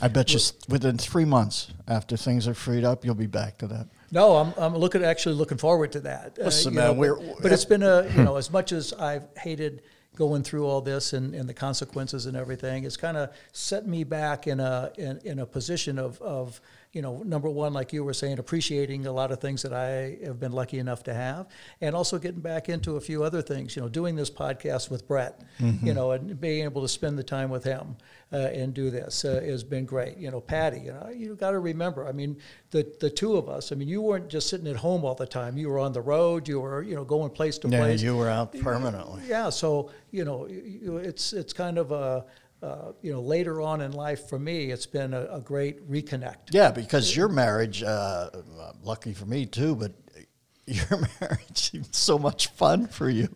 I bet you within three months after things are freed up, you'll be back to that. No, I'm, I'm looking actually looking forward to that. Uh, Listen, you man, know, we're- but, but it's been a you know as much as I've hated going through all this and, and the consequences and everything, it's kind of set me back in a in, in a position of, of you know number one, like you were saying, appreciating a lot of things that I have been lucky enough to have, and also getting back into a few other things. You know, doing this podcast with Brett, you know, and being able to spend the time with him uh, and do this uh, has been great. You know, Patty, you know, you got to remember. I mean, the the two of us. I mean, you weren't just sitting at home all the time. You were on the road. You were you know going place to Yeah, place. you were out permanently. Yeah, so you know, it's it's kind of a uh, you know later on in life for me, it's been a, a great reconnect. Yeah, because your marriage, uh, uh, lucky for me too, but your marriage is so much fun for you.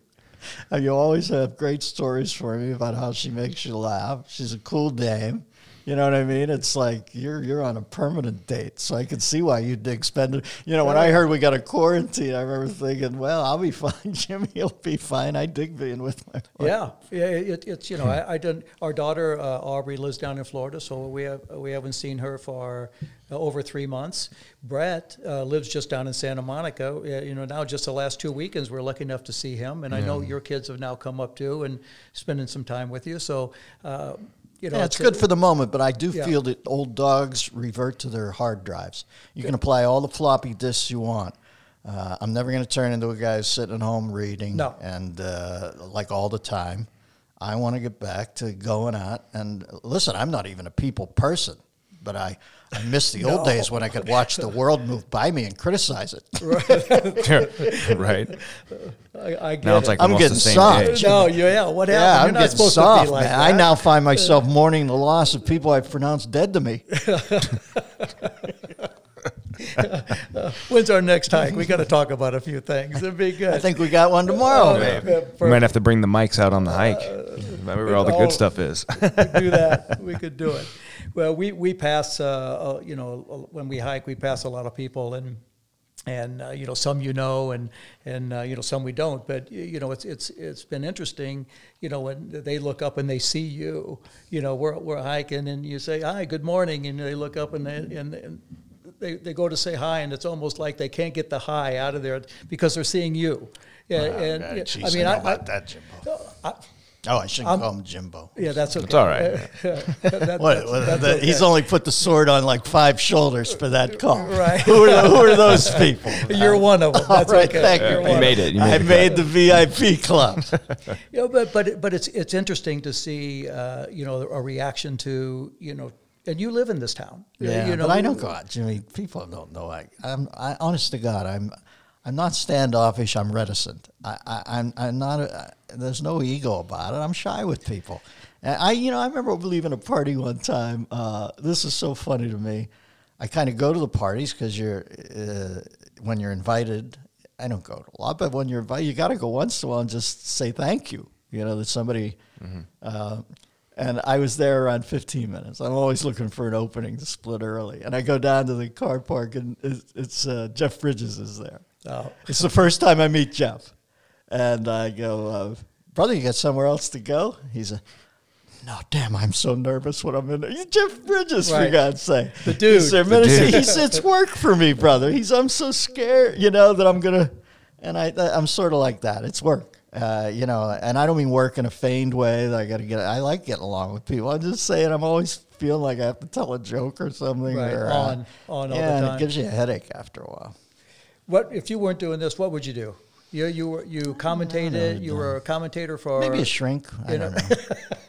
You always have great stories for me about how she makes you laugh. She's a cool dame. You know what I mean? It's like you're you're on a permanent date, so I can see why you dig spending. You know, when I heard we got a quarantine, I remember thinking, "Well, I'll be fine. Jimmy will be fine." I dig being with my wife. Yeah, yeah. It, it's you know, I, I done. Our daughter uh, Aubrey lives down in Florida, so we have we haven't seen her for uh, over three months. Brett uh, lives just down in Santa Monica. You know, now just the last two weekends, we're lucky enough to see him, and I know your kids have now come up too and spending some time with you. So, uh, you know, Yeah, it's good for the moment, but I do Yeah. feel that old dogs revert to their hard drives. You can apply all the floppy disks you want. Uh, I'm never going to turn into a guy sitting at home reading No. and uh, like all the time. I want to get back to going out and listen. I'm not even a people person, but I, I miss the old days when I could watch the world move by me and criticize it. right. I, I get Now it's it. like I'm almost getting the same soft. age. no, yeah, yeah. What happened? Yeah, I'm not getting supposed soft, to be like man. that. I now find myself mourning the loss of people I've pronounced dead to me. When's our next hike? We got to talk about a few things. It'd be good. I think we got one tomorrow, Uh, maybe. uh, We might have to bring the mics out on the hike. Remember where all the Oh, good stuff is. we could do that. We could do it. Well, we we pass. Uh, uh, you know, when we hike, we pass a lot of people, and and uh, you know some you know, and and uh, you know some we don't. But you know, it's it's it's been interesting. You know, when they look up and they see you. You know, we're we're hiking, and you say hi, good morning, and they look up and they, and. and they, they go to say hi, and it's almost like they can't get the hi out of there because they're seeing you. Yeah, and Oh, yeah, geez, I mean, I, I, that, Jimbo. I, Oh, I shouldn't I'm- call him Jimbo. yeah, that's okay. It's all right. That- What, that's- what- that's the- He's only put the sword on like five shoulders for that call. Right. Who are, who are those people? You're one of them. That's All right, okay. thank You're you. one made it. You made I the made the VIP club. You know, but but but it's it's interesting to see uh, you know a reaction to you know and you live in this town. Yeah, you know, but I don't go out, Jimmy. People don't know. I, I'm, I, honest to God, I'm, I'm not standoffish. I'm reticent. I, I, I'm, I'm not. A, there's no ego about it. I'm shy with people. And I, you know, I remember leaving a party one time. Uh, this is so funny to me. I kind of go to the parties because you're, uh, when you're invited. I don't go to a lot, but when you're invited, you got to go once in a while and just say thank you. You know that somebody. Uh, and I was there around 15 minutes. I'm always looking for an opening to split early. And I go down to the car park, and it's, it's uh, Jeff Bridges is there. It's the first time I meet Jeff. And I go, uh, brother, you got somewhere else to go? He's a, no, damn, I'm so nervous when I'm in there. He's Jeff Bridges, for God's sake. The dude. He's, The dude. he said, it's work for me, brother. He's, I'm so scared, you know, that I'm going to, and I, I'm sort of like that. It's work. Uh, you know, and I don't mean work in a feigned way that I got to get. I like getting along with people. I'm just saying I'm always feeling like I have to tell a joke or something. Right, or, uh, on- on all the yeah, and it gives you a headache after a while. What if you weren't doing this? What would you do? You you were you commentated. You were a commentator for Maybe a shrink. I you don't know.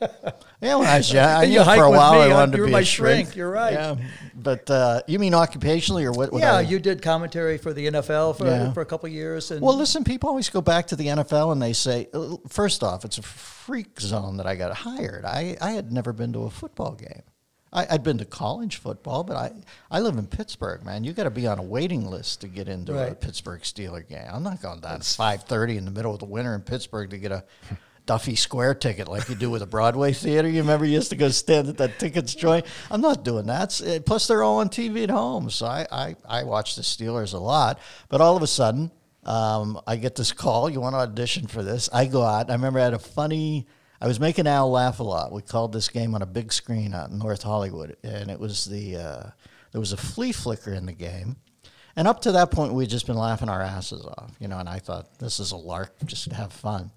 yeah, when I was young, I, You you know, hike for a while me, I wanted You to be my a shrink. shrink, you're right. Yeah, but uh, you mean occupationally or what? what yeah, I- you did commentary for the NFL for, Yeah. for a couple of years. And Well, listen, people always go back to the NFL and they say, uh, first off, it's a freak zone that I got hired. I, I had never been to a football game. I, I'd been to college football, but I, I live in Pittsburgh, man. You got to be on a waiting list to get into a Pittsburgh Steeler game. I'm not going down at 5:30 in the middle of the winter in Pittsburgh to get a Duffy Square ticket like you do with a Broadway theater. You remember you used to go stand at that tickets joint? I'm not doing that. It's- uh, Plus, they're all on TV at home. So I, I, I watch the Steelers a lot. But all of a sudden, um, I get this call. You want to audition for this? I go out. I remember I had a funny. I was making Al laugh a lot. We called this game on a big screen out in North Hollywood, and it was the uh, there was a flea flicker in the game. And up to that point, we'd just been laughing our asses off, you know. And I thought this is a lark, just to have fun.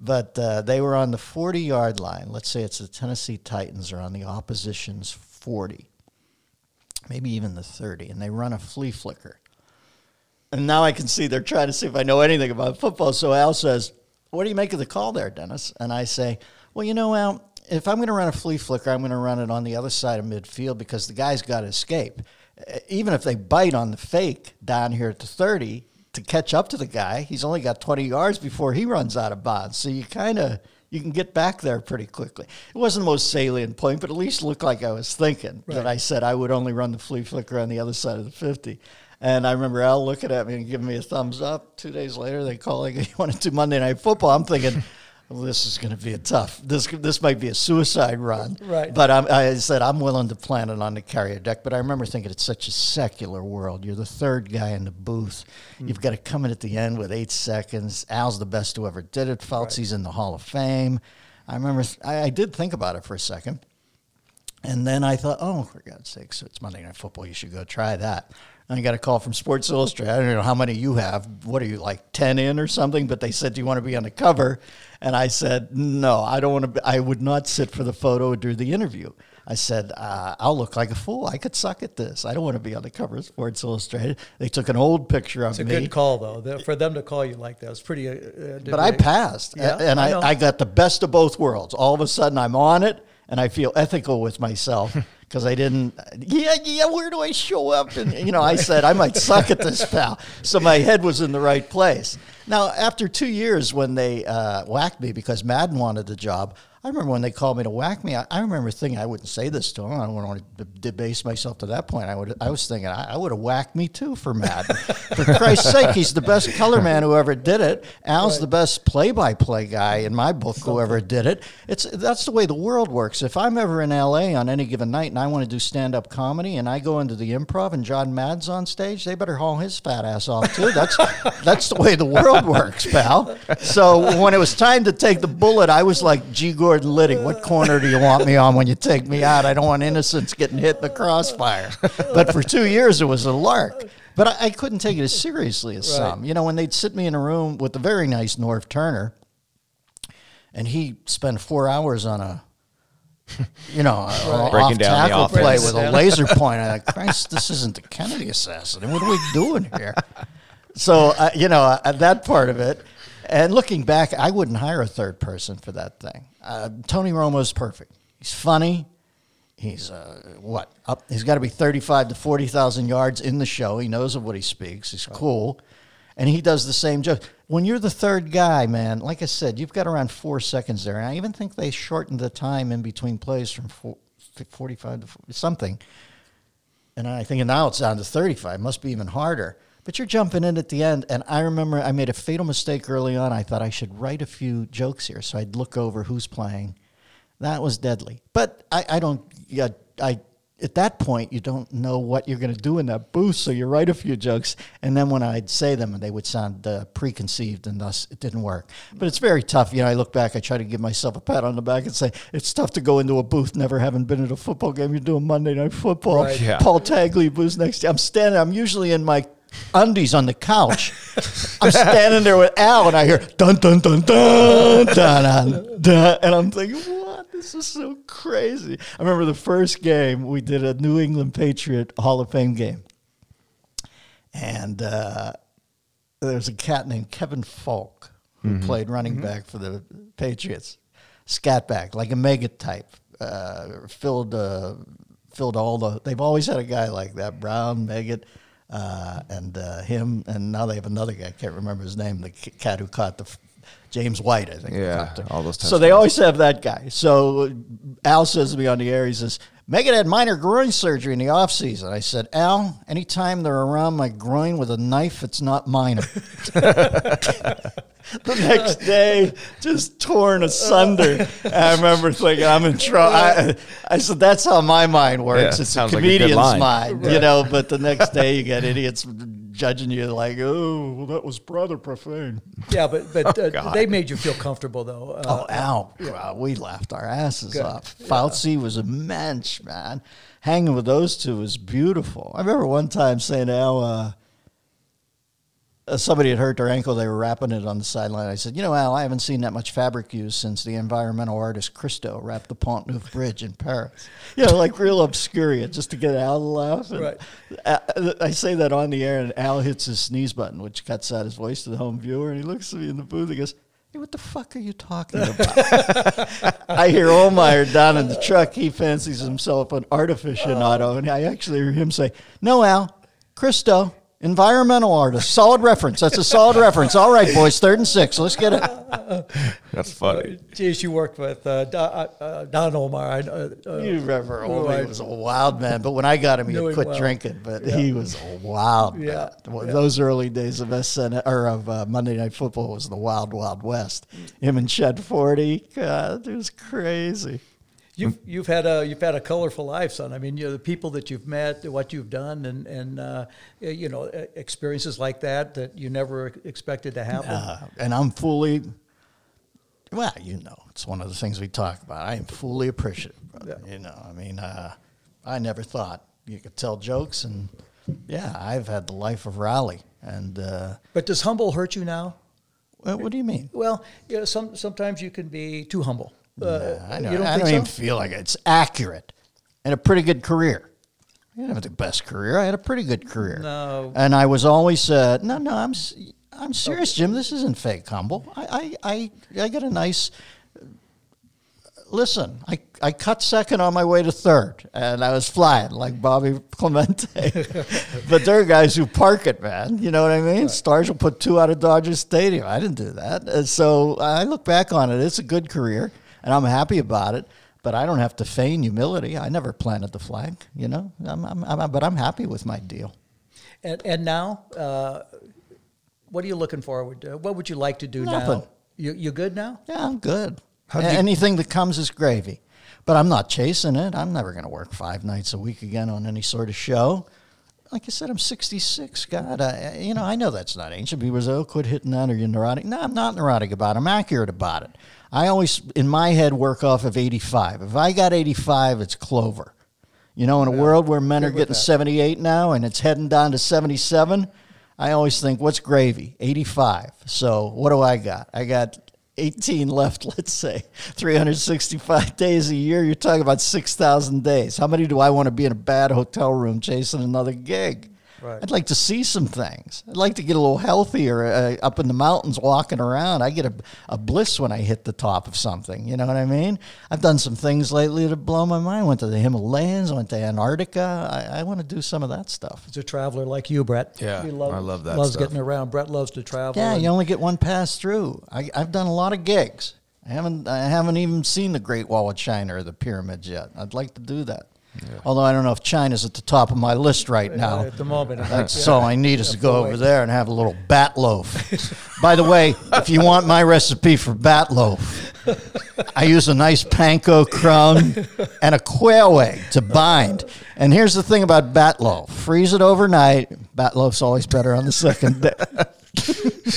But uh, they were on the forty-yard line. Let's say it's the Tennessee Titans are on the opposition's forty, maybe even the thirty, and they run a flea flicker. And now I can see they're trying to see if I know anything about football. So Al says, What do you make of the call there, Dennis? And I say, Well, you know, Al, if I'm going to run a flea flicker, I'm going to run it on the other side of midfield because the guy's got to escape. Even if they bite on the fake down here at the 30 to catch up to the guy, he's only got 20 yards before he runs out of bounds. So you kind of. You can get back there pretty quickly. It wasn't the most salient point, but at least looked like I was thinking that I said I would only run the flea flicker on the other side of the 50. And I remember Al looking at me and giving me a thumbs up. Two days later, they call like, "You want to do Monday Night Football?" I'm thinking, well, "This is going to be a tough. This this might be a suicide run." Right. But I'm, I said I'm willing to plan it on the carrier deck. But I remember thinking it's such a secular world. You're the third guy in the booth. Hmm. You've got to come in at the end with eight seconds. Al's the best who ever did it. Fouts's in the Hall of Fame. I remember I, I did think about it for a second. And then I thought, oh, for God's sake, so it's Monday Night Football. You should go try that. I got a call from Sports Illustrated. I don't know how many you have. What are you, like 10 in or something? But they said, do you want to be on the cover? And I said, no, I don't want to. Be, I would not sit for the photo or do the interview. I said, uh, I'll look like a fool. I could suck at this. I don't want to be on the cover of Sports Illustrated. They took an old picture of me. it's a me. good call though. For them to call you like that was pretty. Uh, But I passed, Yeah, and I I. I, got the best of both worlds. All of a sudden, I'm on it, and I feel ethical with myself because I didn't. Yeah, yeah. Where do I show up? And you know, I said I might suck at this, pal. So my head was in the right place. Now, after two years, when they uh, whacked me because Madden wanted the job, I remember when they called me to whack me. I, I remember thinking I wouldn't say this to him. I don't want to debase myself to that point. I would. I was thinking I, I would have whacked me too for Madden. for Christ's sake, he's the best color man who ever did it. Al's the best play-by-play guy in my book who ever did it. It's that's the way the world works. If I'm ever in L.A. on any given night and I want to do stand-up comedy and I go into the Improv and John Madden's on stage, they better haul his fat ass off too. That's that's the way the world works, pal. So when it was time to take the bullet, I was like G. Gordon Liddy. What corner do you want me on when you take me out? I don't want innocents getting hit in the crossfire. But for two years, it was a lark. But I, I couldn't take it as seriously as some. You know, when they'd sit me in a room with a very nice Norv Turner, and he spent four hours on a you know, a- a Breaking off down the tackle play with a laser point. I'm like, Christ, this isn't the Kennedy assassin. What are we doing here? So, uh, you know, uh, that part of it. And looking back, I wouldn't hire a third person for that thing. Uh, Tony Romo's perfect. He's funny. He's uh, what? Up, he's got to be thirty-five to forty thousand yards in the show. He knows of what he speaks. He's cool, and he does the same joke. When you're the third guy, man, like I said, you've got around four seconds there, and I even think they shortened the time in between plays from four, 45 to 40, something. And I think now it's down to 35. Must be even harder. But you're jumping in at the end. And I remember I made a fatal mistake early on. I thought I should write a few jokes here. So I'd look over who's playing. That was deadly. But I, I don't, yeah, I, at that point, you don't know what you're going to do in that booth. So you write a few jokes. And then when I'd say them, and they would sound uh, preconceived and thus it didn't work. But it's very tough. You know, I look back, I try to give myself a pat on the back and say, it's tough to go into a booth never having been at a football game. You're doing Monday Night Football. Right. Yeah. Paul Tagliabue's next to. I'm standing, I'm usually in my undies on the couch. I'm standing there with Al and I hear dun dun dun dun dun dun, dun and I'm thinking, what? This is so crazy. I remember the first game we did a New England Patriot Hall of Fame game. And uh, there's a cat named Kevin Faulk who played running back for the Patriots. Scat back, like a mega type. Uh, filled uh, filled all the. They've always had a guy like that. Brown, Meggett, uh, and uh, him, and now they have another guy. I can't remember his name. The cat who caught the f- James White, I think. Yeah, all those So they always have that guy. So Al says to me on the air, he says, Meggett had minor groin surgery in the off season. I said, Al, anytime they're around my groin with a knife, it's not minor. the next day, just torn asunder. I remember thinking, I'm in trouble. I, I said, that's how my mind works. Yeah, it's a sounds like a comedian's mind, you know. But the next day, you get idiots judging you like, oh, well, that was rather profane. Yeah, but but uh, God. they made you feel comfortable though. Uh, Oh, Al, wow, we laughed our asses off. Fouts was a immense, man. Hanging with those two was beautiful. I remember one time saying uh, uh, somebody had hurt their ankle. They were wrapping it on the sideline. I said, "You know, Al, I haven't seen that much fabric used since the environmental artist Christo wrapped the Pont Neuf Bridge in Paris." You know, like real obscurity, just to get Al to laugh. And Right. uh, I say that on the air, and Al hits his sneeze button, which cuts out his voice to the home viewer, and he looks at me in the booth. He goes. Hey, what the fuck are you talking about? I hear Ohlmeyer down in the truck. He fancies himself an art aficionado, and I actually hear him say, "No, Al, Christo, environmental artist, solid reference. That's a solid reference. All right, boys, third and six. Let's get it." That's funny. Geez, you worked with uh, Don, uh, uh, Don Ohlmeyer. I, uh, uh, You remember Oh, Ohlmeyer I- was a wild man, but when I got him, he had quit well. drinking. But he was a wild Yeah, man. Well, yeah. Those early days of SN or of uh, Monday Night Football was the wild, wild west. Him and Chet Forte, God, it was crazy. You've you've had a you've had a colorful life, son. I mean, you know, the people that you've met, what you've done, and and uh, you know, experiences like that that you never expected to happen. Uh, and I'm fully, well, you know, it's one of the things we talk about. I am fully appreciative, brother. You know, I mean, uh, I never thought you could tell jokes, and yeah, I've had the life of Raleigh. And uh, But does humble hurt you now? what, what do you mean? Well, you know, some sometimes you can be too humble. Uh, I don't, you don't I don't so? even feel like it. it's accurate, and a pretty good career. I didn't have the best career. I had a pretty good career. No. and I was always uh, no, no. I'm I'm serious, Jim. This isn't fake humble. I I I, I got a nice. Listen, I, I cut second on my way to third, and I was flying like Bobby Clemente. but there are guys who park it, man. You know what I mean? Stars will put two out of Dodger Stadium. I didn't do that. And so I look back on it. It's a good career. And I'm happy about it. But I don't have to feign humility. I never planted the flag, you know. I'm, I'm, I'm, but I'm happy with my deal. And, and now, uh, what are you looking forward to? What would you like to do Nothing. now? You, you good now? Yeah, I'm good. How'd you- Anything that comes is gravy. But I'm not chasing it. I'm never going to work five nights a week again on any sort of show. Like I said, I'm 66. God, I, you know, I know that's not ancient. People say, oh, quit hitting that or you're neurotic. No, I'm not neurotic about it. I'm accurate about it. I always, in my head, work off of 85. If I got 85, it's clover. You know, in a world where men are getting 78 now and it's heading down to 77, I always think, what's gravy? 85. So what do I got? I got 18 left, let's say. 365 days a year. You're talking about 6,000 days. How many do I want to be in a bad hotel room chasing another gig? Right. I'd like to see some things. I'd like to get a little healthier uh, up in the mountains walking around. I get a, a bliss when I hit the top of something. You know what I mean? I've done some things lately that blow my mind. Went to the Himalayas, went to Antarctica. I, I want to do some of that stuff. As a traveler like you, Brett. Yeah, He loves, I love that Loves stuff. getting around. Brett loves to travel. Yeah, and- you only get one pass through. I, I've done a lot of gigs. I haven't I haven't even seen the Great Wall of China or the pyramids yet. I'd like to do that. Although I don't know if China's at the top of my list right now. at the moment. That's all I need is to go over there and have a little bat loaf. By the way, if you want my recipe for bat loaf, I use a nice panko crumb and a quail egg to bind. And here's the thing about bat loaf: freeze it overnight. Bat loaf's always better on the second day.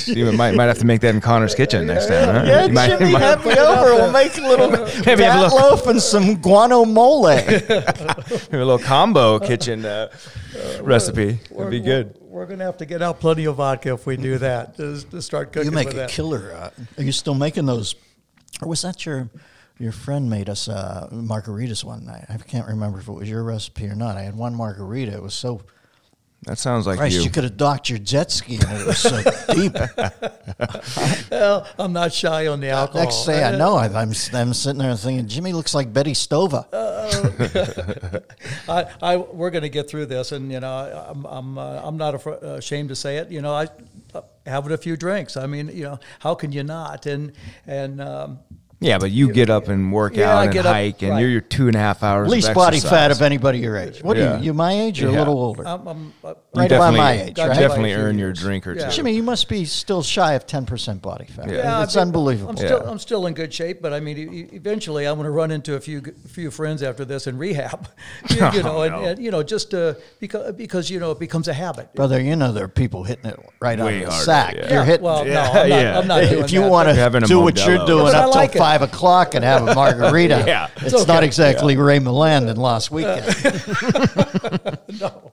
You might might have to make that in Connor's kitchen next time. Huh? Yeah, You might- Jimmy, might- have me over. We'll make a little Maybe have a bat little- loaf and some guano mole. a little combo kitchen uh, recipe. That'd be good. We're, going to have to get out plenty of vodka if we do that to, to start cooking You make with a that. killer. Uh, are you still making those? Or was that your your friend made us uh, margaritas one night? I can't remember if it was your recipe or not. I had one margarita. It was so. That sounds like Christ, you. you. could have docked your jet ski and it was so deep. well, I'm not shy on the alcohol. Next day I know, I, I'm, I'm sitting there thinking, Jimmy looks like Betty Stova. I, I, we're going to get through this, and you know, I- I'm, I'm, uh, I'm not afr- ashamed to say it. You know, I uh, having a few drinks. I mean, you know, how can you not? And and um, yeah, but you get up and work Yeah, I out and get up- hike, and right. you're your two and a half hours. Least of body exercise. fat of anybody your age. What Yeah. are you? You my age or a Yeah. little older? I'm, I'm uh, You right about definitely- my age, got right? you by a Definitely few earn your years. drink or two. Yeah. Jimmy, you must be still shy of 10% body fat. Yeah. It's I've unbelievable. I'm still, Yeah. I'm still in good shape, but I mean, e- e- eventually, I'm going to run into a few g- few friends after this in rehab. you, you know, and, no. and, you know, just uh, because because you know it becomes a habit. Brother, you know there are people hitting it right out Way of the harder, sack. yeah. You're hitting. well, no, I'm not, yeah. I'm not doing if you that, want but- to Having a do what you're doing but I up like till it. Five o'clock and have a margarita, Yeah. it's, It's not okay. exactly Ray Milland in last weekend. no,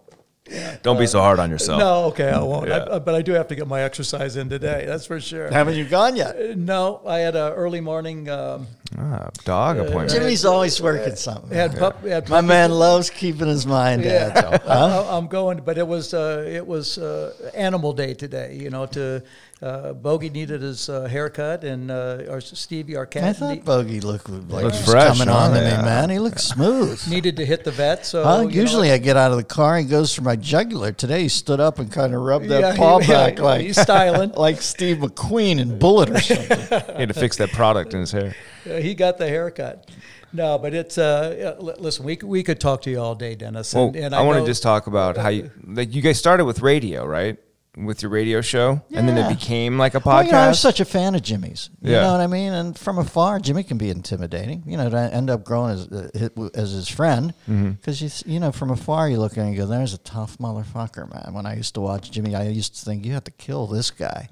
Don't be so hard on yourself. no, okay, I won't. Yeah. I, but I do have to get my exercise in today. That's for sure. Haven't you gone yet? Uh, No, I had an early morning. Um, Ah, dog appointment. Jimmy's always working something. had pup, had My man loves keeping his mind Yeah, agile. Huh? I, I'm going, but it was uh, it was uh, Animal Day today. You know, to uh, Bogey needed his uh, haircut, and uh, our Stevie, our cat, I thought ne- Bogey looked like Looks fresh, coming huh? on to Yeah. me, man. He looks smooth. needed to hit the vet. So Huh? you know, Usually I get out of the car and goes for my jugular. Today he stood up and kind of rubbed that Yeah, he- paw yeah, back like he's styling. like Steve McQueen in Bullitt or something. He had to fix that product in his hair. he got the haircut. No, but it's uh, listen. We we could talk to you all day, Dennis. Well, and, and I, want to just talk about how you like you guys started with radio, right? With your radio show, and then it became like a Well, podcast. you know, I was such a fan of Jimmy's. You Yeah. know what I mean? And from afar, Jimmy can be intimidating. You know, to end up growing as uh, as his friend, Mm-hmm. because you you know from afar you look at him and you go, "There's a tough motherfucker, man." When I used to watch Jimmy, I used to think you have to kill this guy.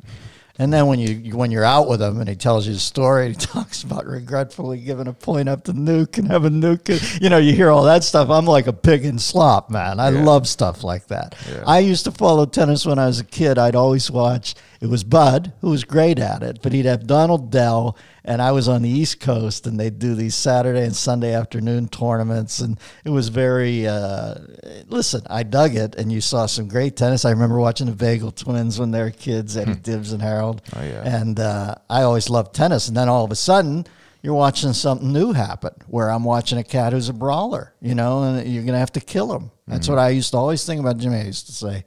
And then when you when you're out with him and he tells you the story, he talks about regretfully giving a point up to Nuke and having Nuke. You know, you hear all that stuff. I'm like a pig in slop, man. I Yeah. love stuff like that. Yeah. I used to follow tennis when I was a kid. I'd always watch. It was Bud who was great at it, but he'd have Donald Dell, and I was on the East Coast, and they'd do these Saturday and Sunday afternoon tournaments, and it was very. Uh, listen, I dug it, and you saw some great tennis. I remember watching the Bagel Twins when they were kids, Eddie Dibbs and Harold. Oh, yeah. And uh, I always loved tennis, and then all of a sudden. You're watching something new happen where I'm watching a cat who's a brawler, you know, and you're going to have to kill him. That's what I used to always think about Jimmy. I used to say,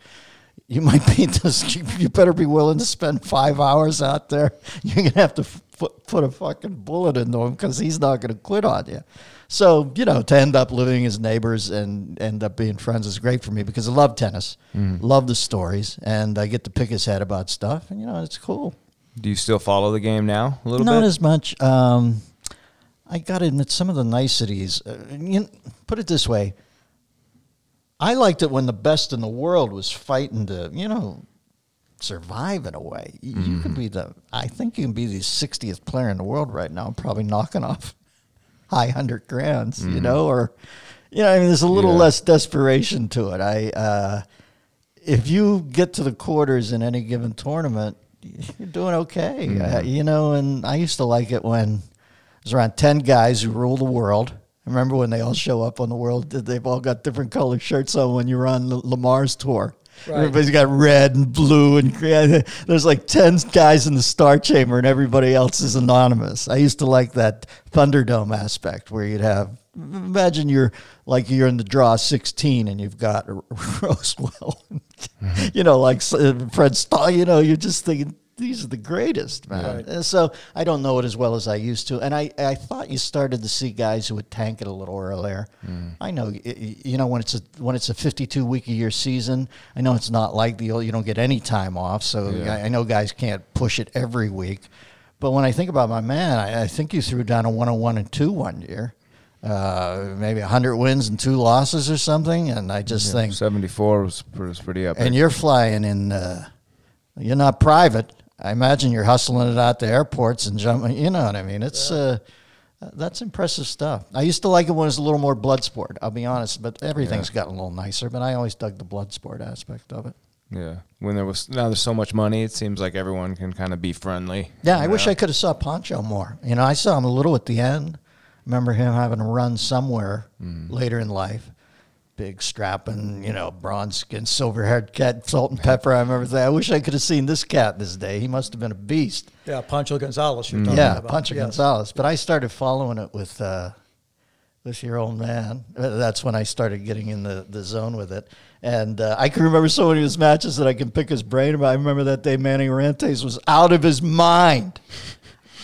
you might be you better be willing to spend five hours out there. You're going to have to f- put, put a fucking bullet into him because he's not to quit on you. So you know, to end up living as neighbors and end up being friends is great for me because I love tennis, Mm. love the stories, and I get to pick his head about stuff, and you know, it's cool. Do you still follow the game now a little Not bit? as much. Um, I got to admit, some of the niceties. Uh, you, put it this way: I liked it when the best in the world was fighting to, you know, survive in a way. You, you can be the. I think you can be the 60th player in the world right now, probably knocking off high hundred grands. You know, or you know, I mean, there's a little Yeah. less desperation to it. I. Uh, if you get to the quarters in any given tournament, you're doing okay. Uh, you know, and I used to like it when there's around 10 guys who rule the world. Remember when they all show up on the world, they've all got different colored shirts on when you're on Lamar's tour. Right. Everybody's got red and blue and green. There's like 10 guys in the star chamber and everybody else is anonymous. I used to like that Thunderdome aspect where you'd have, imagine you're like you're in the draw 16 and you've got Rosewall, you know, like Fred Stolle, you know, you're just thinking, these are the greatest, man. And so I don't know it as well as I used to. And I, I thought you started to see guys who would tank it a little earlier. I know, you know, when it's a when it's a 52 week a year season, I know it's not like the old, you don't get any time off. So I, I know guys can't push it every week. But when I think about my man, I, I think you threw down a 101 and 2 one year. Uh, maybe 100 wins and two losses or something. And I just think, 74 was, was pretty up. and you're flying in. Uh, you're not private. I imagine you're hustling it out to airports and jumping. You know what I mean? It's uh, that's impressive stuff. I used to like it when it was a little more blood sport. I'll be honest, but everything's gotten a little nicer. But I always dug the blood sport aspect of it. yeah. When there was now there's so much money, it seems like everyone can kind of be friendly. Yeah, I you wish? I could have saw Pancho more. You know, I saw him a little at the end. Remember him having a run somewhere Mm. later in life. Big strapping, you know, bronze skin, silver haired cat, salt and pepper. I remember that. I wish I could have seen this cat this day. He must have been a beast. Yeah, Pancho Gonzalez. You're talking Mm. Yeah, about. Pancho Yes. Gonzalez. But I started following it with uh, this year old man. That's when I started getting in the, the zone with it. And uh, I can remember so many of his matches that I can pick his brain about. I remember that day Manny Orantes was out of his mind.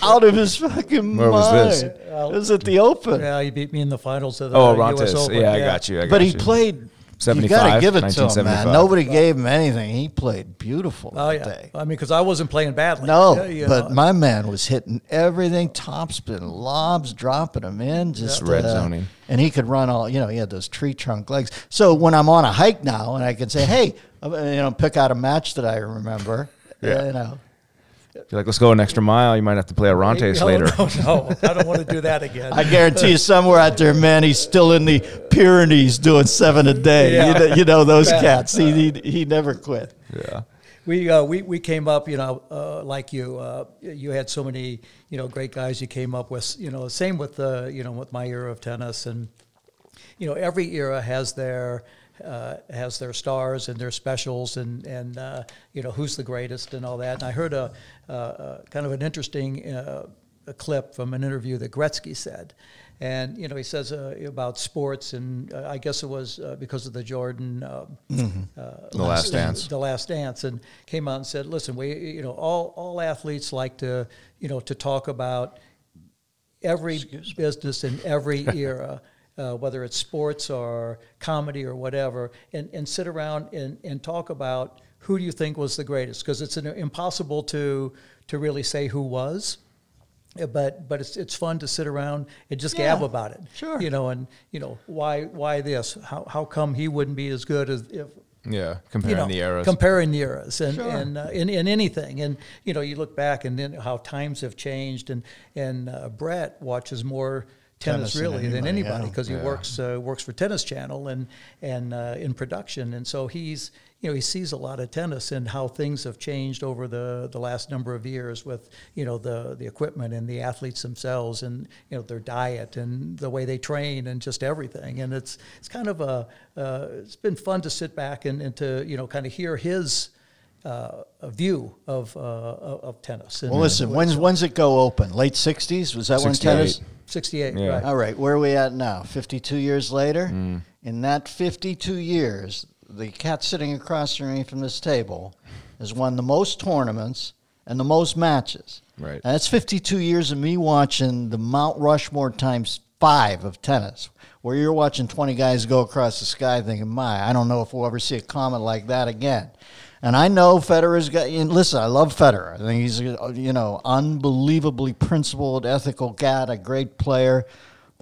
Out of his fucking Where mind. was this? It was at the Open. Yeah, he beat me in the finals of the Oh, US Rontes. Open. Yeah, I got you. I got But he you. played. You 75, got to give it to him, man. 1975. Nobody gave him anything. He played beautiful Oh that yeah, day. I mean, because I wasn't playing badly. No, Yeah, you but know. my man was hitting everything, topspin, lobs, dropping them in, just Red uh, zoning. and he could run all. You know, he had those tree trunk legs. So when I'm on a hike now, and I can say, "Hey," uh, you know, pick out a match that I remember. Yeah. You know, If you're like, let's go an extra mile, you might have to play a Rontes no, later. No, no, I don't want to do that again. I guarantee you, somewhere out there, man, he's still in the Pyrenees doing seven a day. Yeah. You, know, you know those Yeah. cats. He, he he never quit. Yeah. we uh, we we came up, you know, uh, like you. Uh, you had so many, you know, great guys you came up with. You know, same with the, you know, with my era of tennis, and you know, every era has their uh, has their stars and their specials, and and uh, you know who's the greatest and all that. And I heard a, uh, uh, kind of an interesting uh, a clip from an interview that Gretzky said. And you know he says uh, about sports, and uh, I guess it was uh, because of the Jordan um, uh, The Last Dance. the last dance and came out and said listen we you know all all athletes like to you know to talk about every business in every era uh, whether it's sports or comedy or whatever and, and sit around and, and talk about who do you think was the greatest because it's an, impossible to to really say who was uh, but but it's it's fun to sit around and just gab about it sure. you know and you know why why this how how come he wouldn't be as good as if Yeah. Comparing you know, the eras. comparing the eras, and Sure. and uh, in, in anything, and you know, you look back and then how times have changed, and and uh, Brett watches more tennis, Tennis than really than anybody, anybody yeah. because he Yeah. works uh, works for Tennis Channel and and uh, in production, and so he's you know he sees a lot of tennis and how things have changed over the the last number of years with you know the the equipment and the athletes themselves and you know their diet and the way they train and just everything, and it's it's kind of a uh, it's been fun to sit back and, and to you know kind of hear his uh, a view of uh, of of tennis. And, Well, listen, when's when's it go open? Late '60s? Was that when tennis? 68, Yeah. right? All right, where are we at now? 52 years later? In that 52 years, the cat sitting across from me from this table has won the most tournaments and the most matches. Right. And that's 52 years of me watching the Mount Rushmore times five of tennis, where you're watching 20 guys go across the sky thinking, my, I don't know if we'll ever see a comet like that again. And I know Federer's got. Listen, I love Federer. I think he's a, you know unbelievably principled, ethical guy, a great player.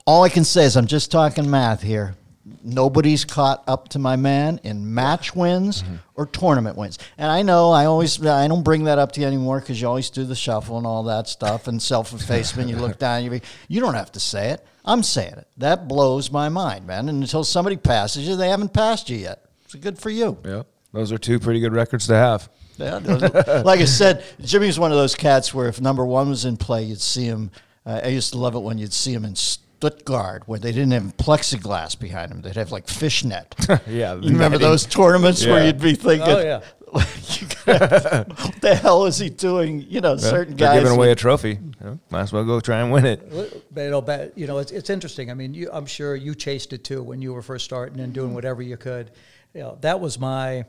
All I can say is I'm just talking math here. Nobody's caught up to my man in match wins or tournament wins. And I know I always I don't bring that up to you anymore because you always do the shuffle and all that stuff and self effacement. you look down, you you don't have to say it. I'm saying it. That blows my mind, man. And until somebody passes you, they haven't passed you yet. It's good for you. Yeah. Those are two pretty good records to have. Yeah, those- like I said, Jimmy's one of those cats where if number one was in play, you'd see him. Uh, I used to love it when you'd see him in Stuttgart, where they didn't have plexiglass behind them. they'd have like fishnet. Yeah, you remember netting. those tournaments where you'd be thinking, Oh, yeah. you gotta- "What the hell is he doing?" You know, Yeah, certain guys giving away would- a trophy. You know, might as well go try and win it. But, you know, but, you know, it's, it's interesting. I mean, you, I'm sure you chased it too when you were first starting and doing whatever you could. You know, that was my.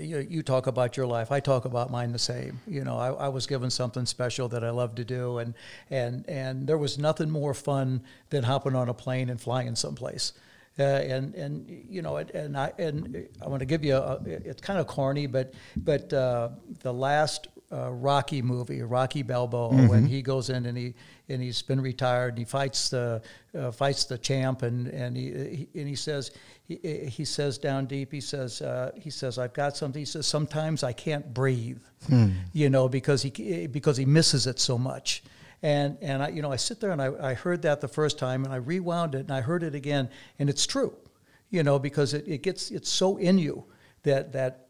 You, you talk about your life. I talk about mine the same. You know, I, I was given something special that I love to do, and and and there was nothing more fun than hopping on a plane and flying someplace. Uh, and and you know, and, and I and I want to give you a. It's kind of corny, but but uh, the last uh, Rocky movie, Rocky Balboa, when Mhm. he goes in and he and he's been retired and he fights the uh, fights the champ and and he, he and he says he, he says down deep he says uh, he says I've got something. He says sometimes I can't breathe Hmm. you know because he because he misses it so much. And and I you know I sit there and I, I heard that the first time and I rewound it and I heard it again. And it's true you know because it, it gets it's so in you that that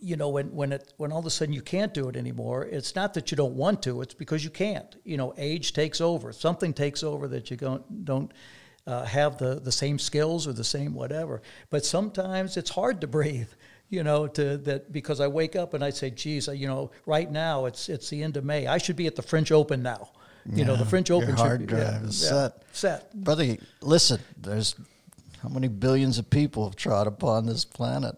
you know when when it when all of a sudden you can't do it anymore it's not that you don't want to it's because you can't. You know age takes over. Something takes over that you don't don't uh, have the the same skills or the same whatever. But sometimes it's hard to breathe you know to that because i wake up and i say geez you know right now it's it's the end of may. I should be at the french open now. You know the french open hard should be drive yeah, is yeah, set. set. Brother, listen, there's how many billions of people have trod upon this planet.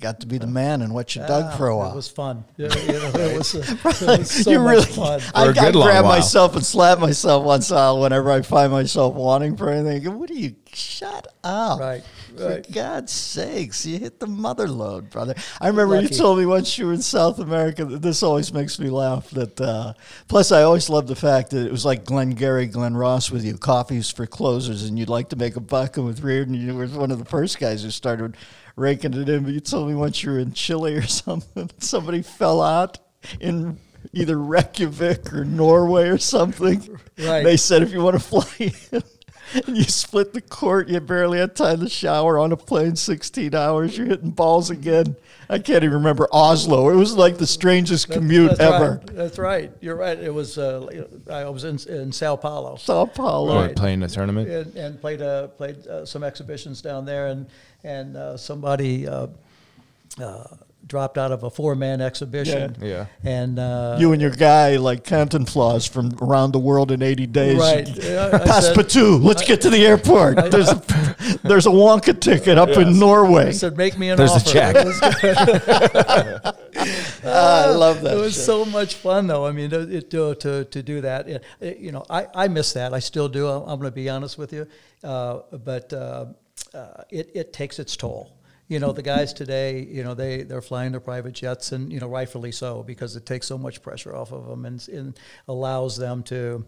You got to be the man and what you dug Ah, for a it while. was fun you know, it was, uh, it was so you much really, fun I, For a I grab while. myself and slap myself once in a while whenever I find myself wanting for anything. What are you? Shut up! Right, For right. God's sakes, you hit the mother lode, brother. I remember you told me once you were in South America. This always makes me laugh. That uh, plus, I always love the fact that it was like Glengarry Glen Ross with you. Coffees for closers, and you'd like to make a buck. And with Riordan, you were one of the first guys who started raking it in. But you told me once you were in Chile or something, somebody fell out in either Reykjavik or Norway or something. Right. They said if you want to fly in. And you split the court. You barely had time to shower on a plane. Sixteen hours. You're hitting balls again. I can't even remember Oslo. It was like the strangest commute That's ever. Right. That's right. You're right. It was. Uh, I was in in Sao Paulo. Sao Paulo. Right. playing a tournament. and, and played uh, played uh, some exhibitions down there, and and uh, somebody uh, uh, dropped out of a four man exhibition. Yeah. Yeah. And uh, You and your guy like Cantinflas from around the world in 80 days. Right. Yeah, I Pass said- Patu. Let's get to the airport. There's a, there's a Wonka ticket up in Norway. I said, make me an There's the offer. check. It was- Ah, I love that. it was shit. so much fun, though. I mean, it, to, to, to do that, it, it- you know, I, I miss that. I still do. I'm, going to be honest with you. Uh, but uh, it, it takes its toll. You know, the guys today, you know, they, they're flying their private jets, and, you know, rightfully so, because it takes so much pressure off of them and, and allows them to,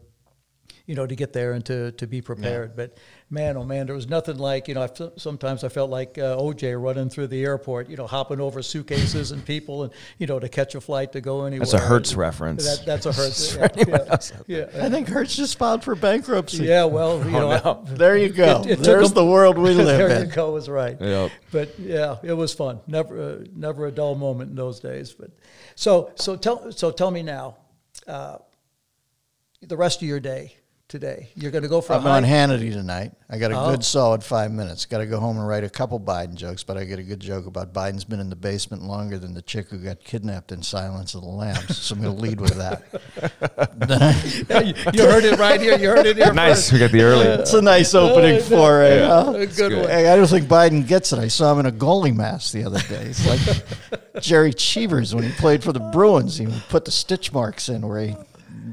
you know, to get there and to, to be prepared. But man, oh man, there was nothing like, you know, I've, sometimes I felt like uh, OJ running through the airport, you know, hopping over suitcases and people and, you know, to catch a flight to go anywhere. That's a Hertz reference. That, that's a Hertz. For yeah, yeah, yeah. I think Hertz just filed for bankruptcy. Yeah, well, you know, no. I- There you go. It- it There's a- the world we live there in. There you go, is right. Yep. But yeah, it was fun. Never, uh, never a dull moment in those days. But so, so tell, so tell me now, uh, the rest of your day. Today? You're going to go for I'm a on? Hannity tonight. I got a Oh. good solid five minutes. Got to go home and write a couple Biden jokes, but I get a good joke about Biden's been in the basement longer than the chick who got kidnapped in Silence of the Lambs. so I'm going to lead with that. Yeah, you, you heard it right here. You heard it here. Nice. first. We got the early. it's a nice opening oh, for it. huh? A uh, good one. Hey, I don't think Biden gets it. I saw him in a goalie mask the other day. It's like Jerry Cheevers when he played for the Bruins. He put the stitch marks in where he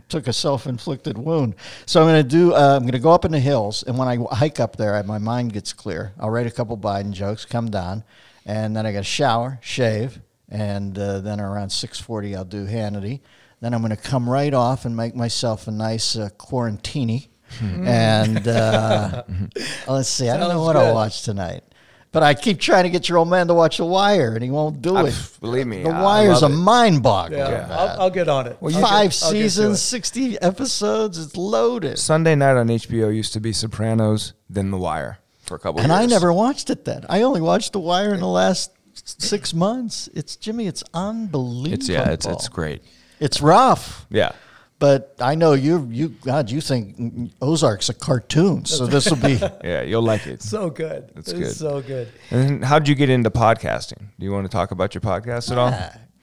took a self-inflicted wound. So I'm going to do. Uh, I'm going to go up in the hills, and when I hike up there, I, my mind gets clear. I'll write a couple Biden jokes, come down, and then I got to shower, shave, and uh, then around 6:40 I'll do Hannity. Then I'm going to come right off and make myself a nice uh, quarantini. and uh, let's see. I don't know Sounds what I'll watch tonight. But I keep trying to get your old man to watch The Wire, and he won't do I- it. believe me, The I Wire's a love it. mind boggler. Yeah, I'll, I'll get on it. I'll get- Five I'll get to seasons, it. 60 episodes. It's loaded. Sunday night on HBO used to be Sopranos, then The Wire for a couple. And years. I never watched it then. I only watched The Wire in the last six months. It's Jimmy. It's unbelievable. It's yeah. It's it's great. It's rough, Yeah. But I know you. You God, you think Ozark's a cartoon, so this will be. Yeah. You'll like it. So good. That's It's good. So good. And how'd you get into podcasting? Do you want to talk about your podcast at all?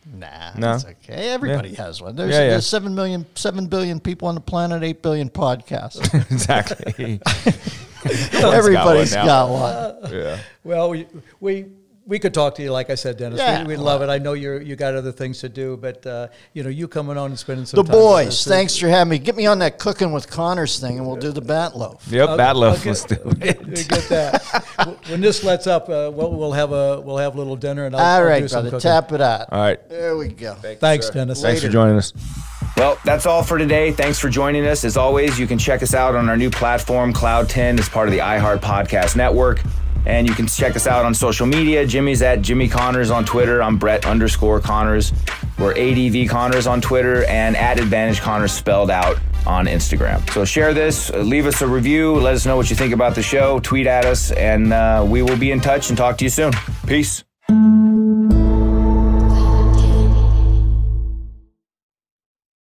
Nah, No? it's okay. Everybody has one. There's, Yeah, yeah. there's seven million, seven billion people on the planet. Eight billion podcasts. exactly. Everybody's got one. yeah. Well, we, we we could talk to you, like I said, Dennis. Yeah, we, we love it. I know you're you got other things to do, but uh, you know you coming on and spending some The time with boys, us thanks for having me. Get me on that cooking with Connors thing, and we'll do the bat loaf. Yep. I'll- Bat I'll loaf get- was still We get that. When this lets up, uh, we'll, we'll have a we'll have a little dinner, and I'll, All I'll right, do some brother, cooking. tap it out. All right. There we go. Thanks, Dennis. Thanks for joining us. Well, that's all for today. Thanks for joining us. As always, you can check us out on our new platform, Cloud 10, as part of the iHeart Podcast Network. And you can check us out on social media. Jimmy's at Jimmy Connors on Twitter. I'm Brett underscore Connors. We're ADV Connors on Twitter and at Advantage Connors spelled out on Instagram. So share this, uh, leave us a review, let us know what you think about the show, tweet at us, and uh, we will be in touch and talk to you soon. Peace.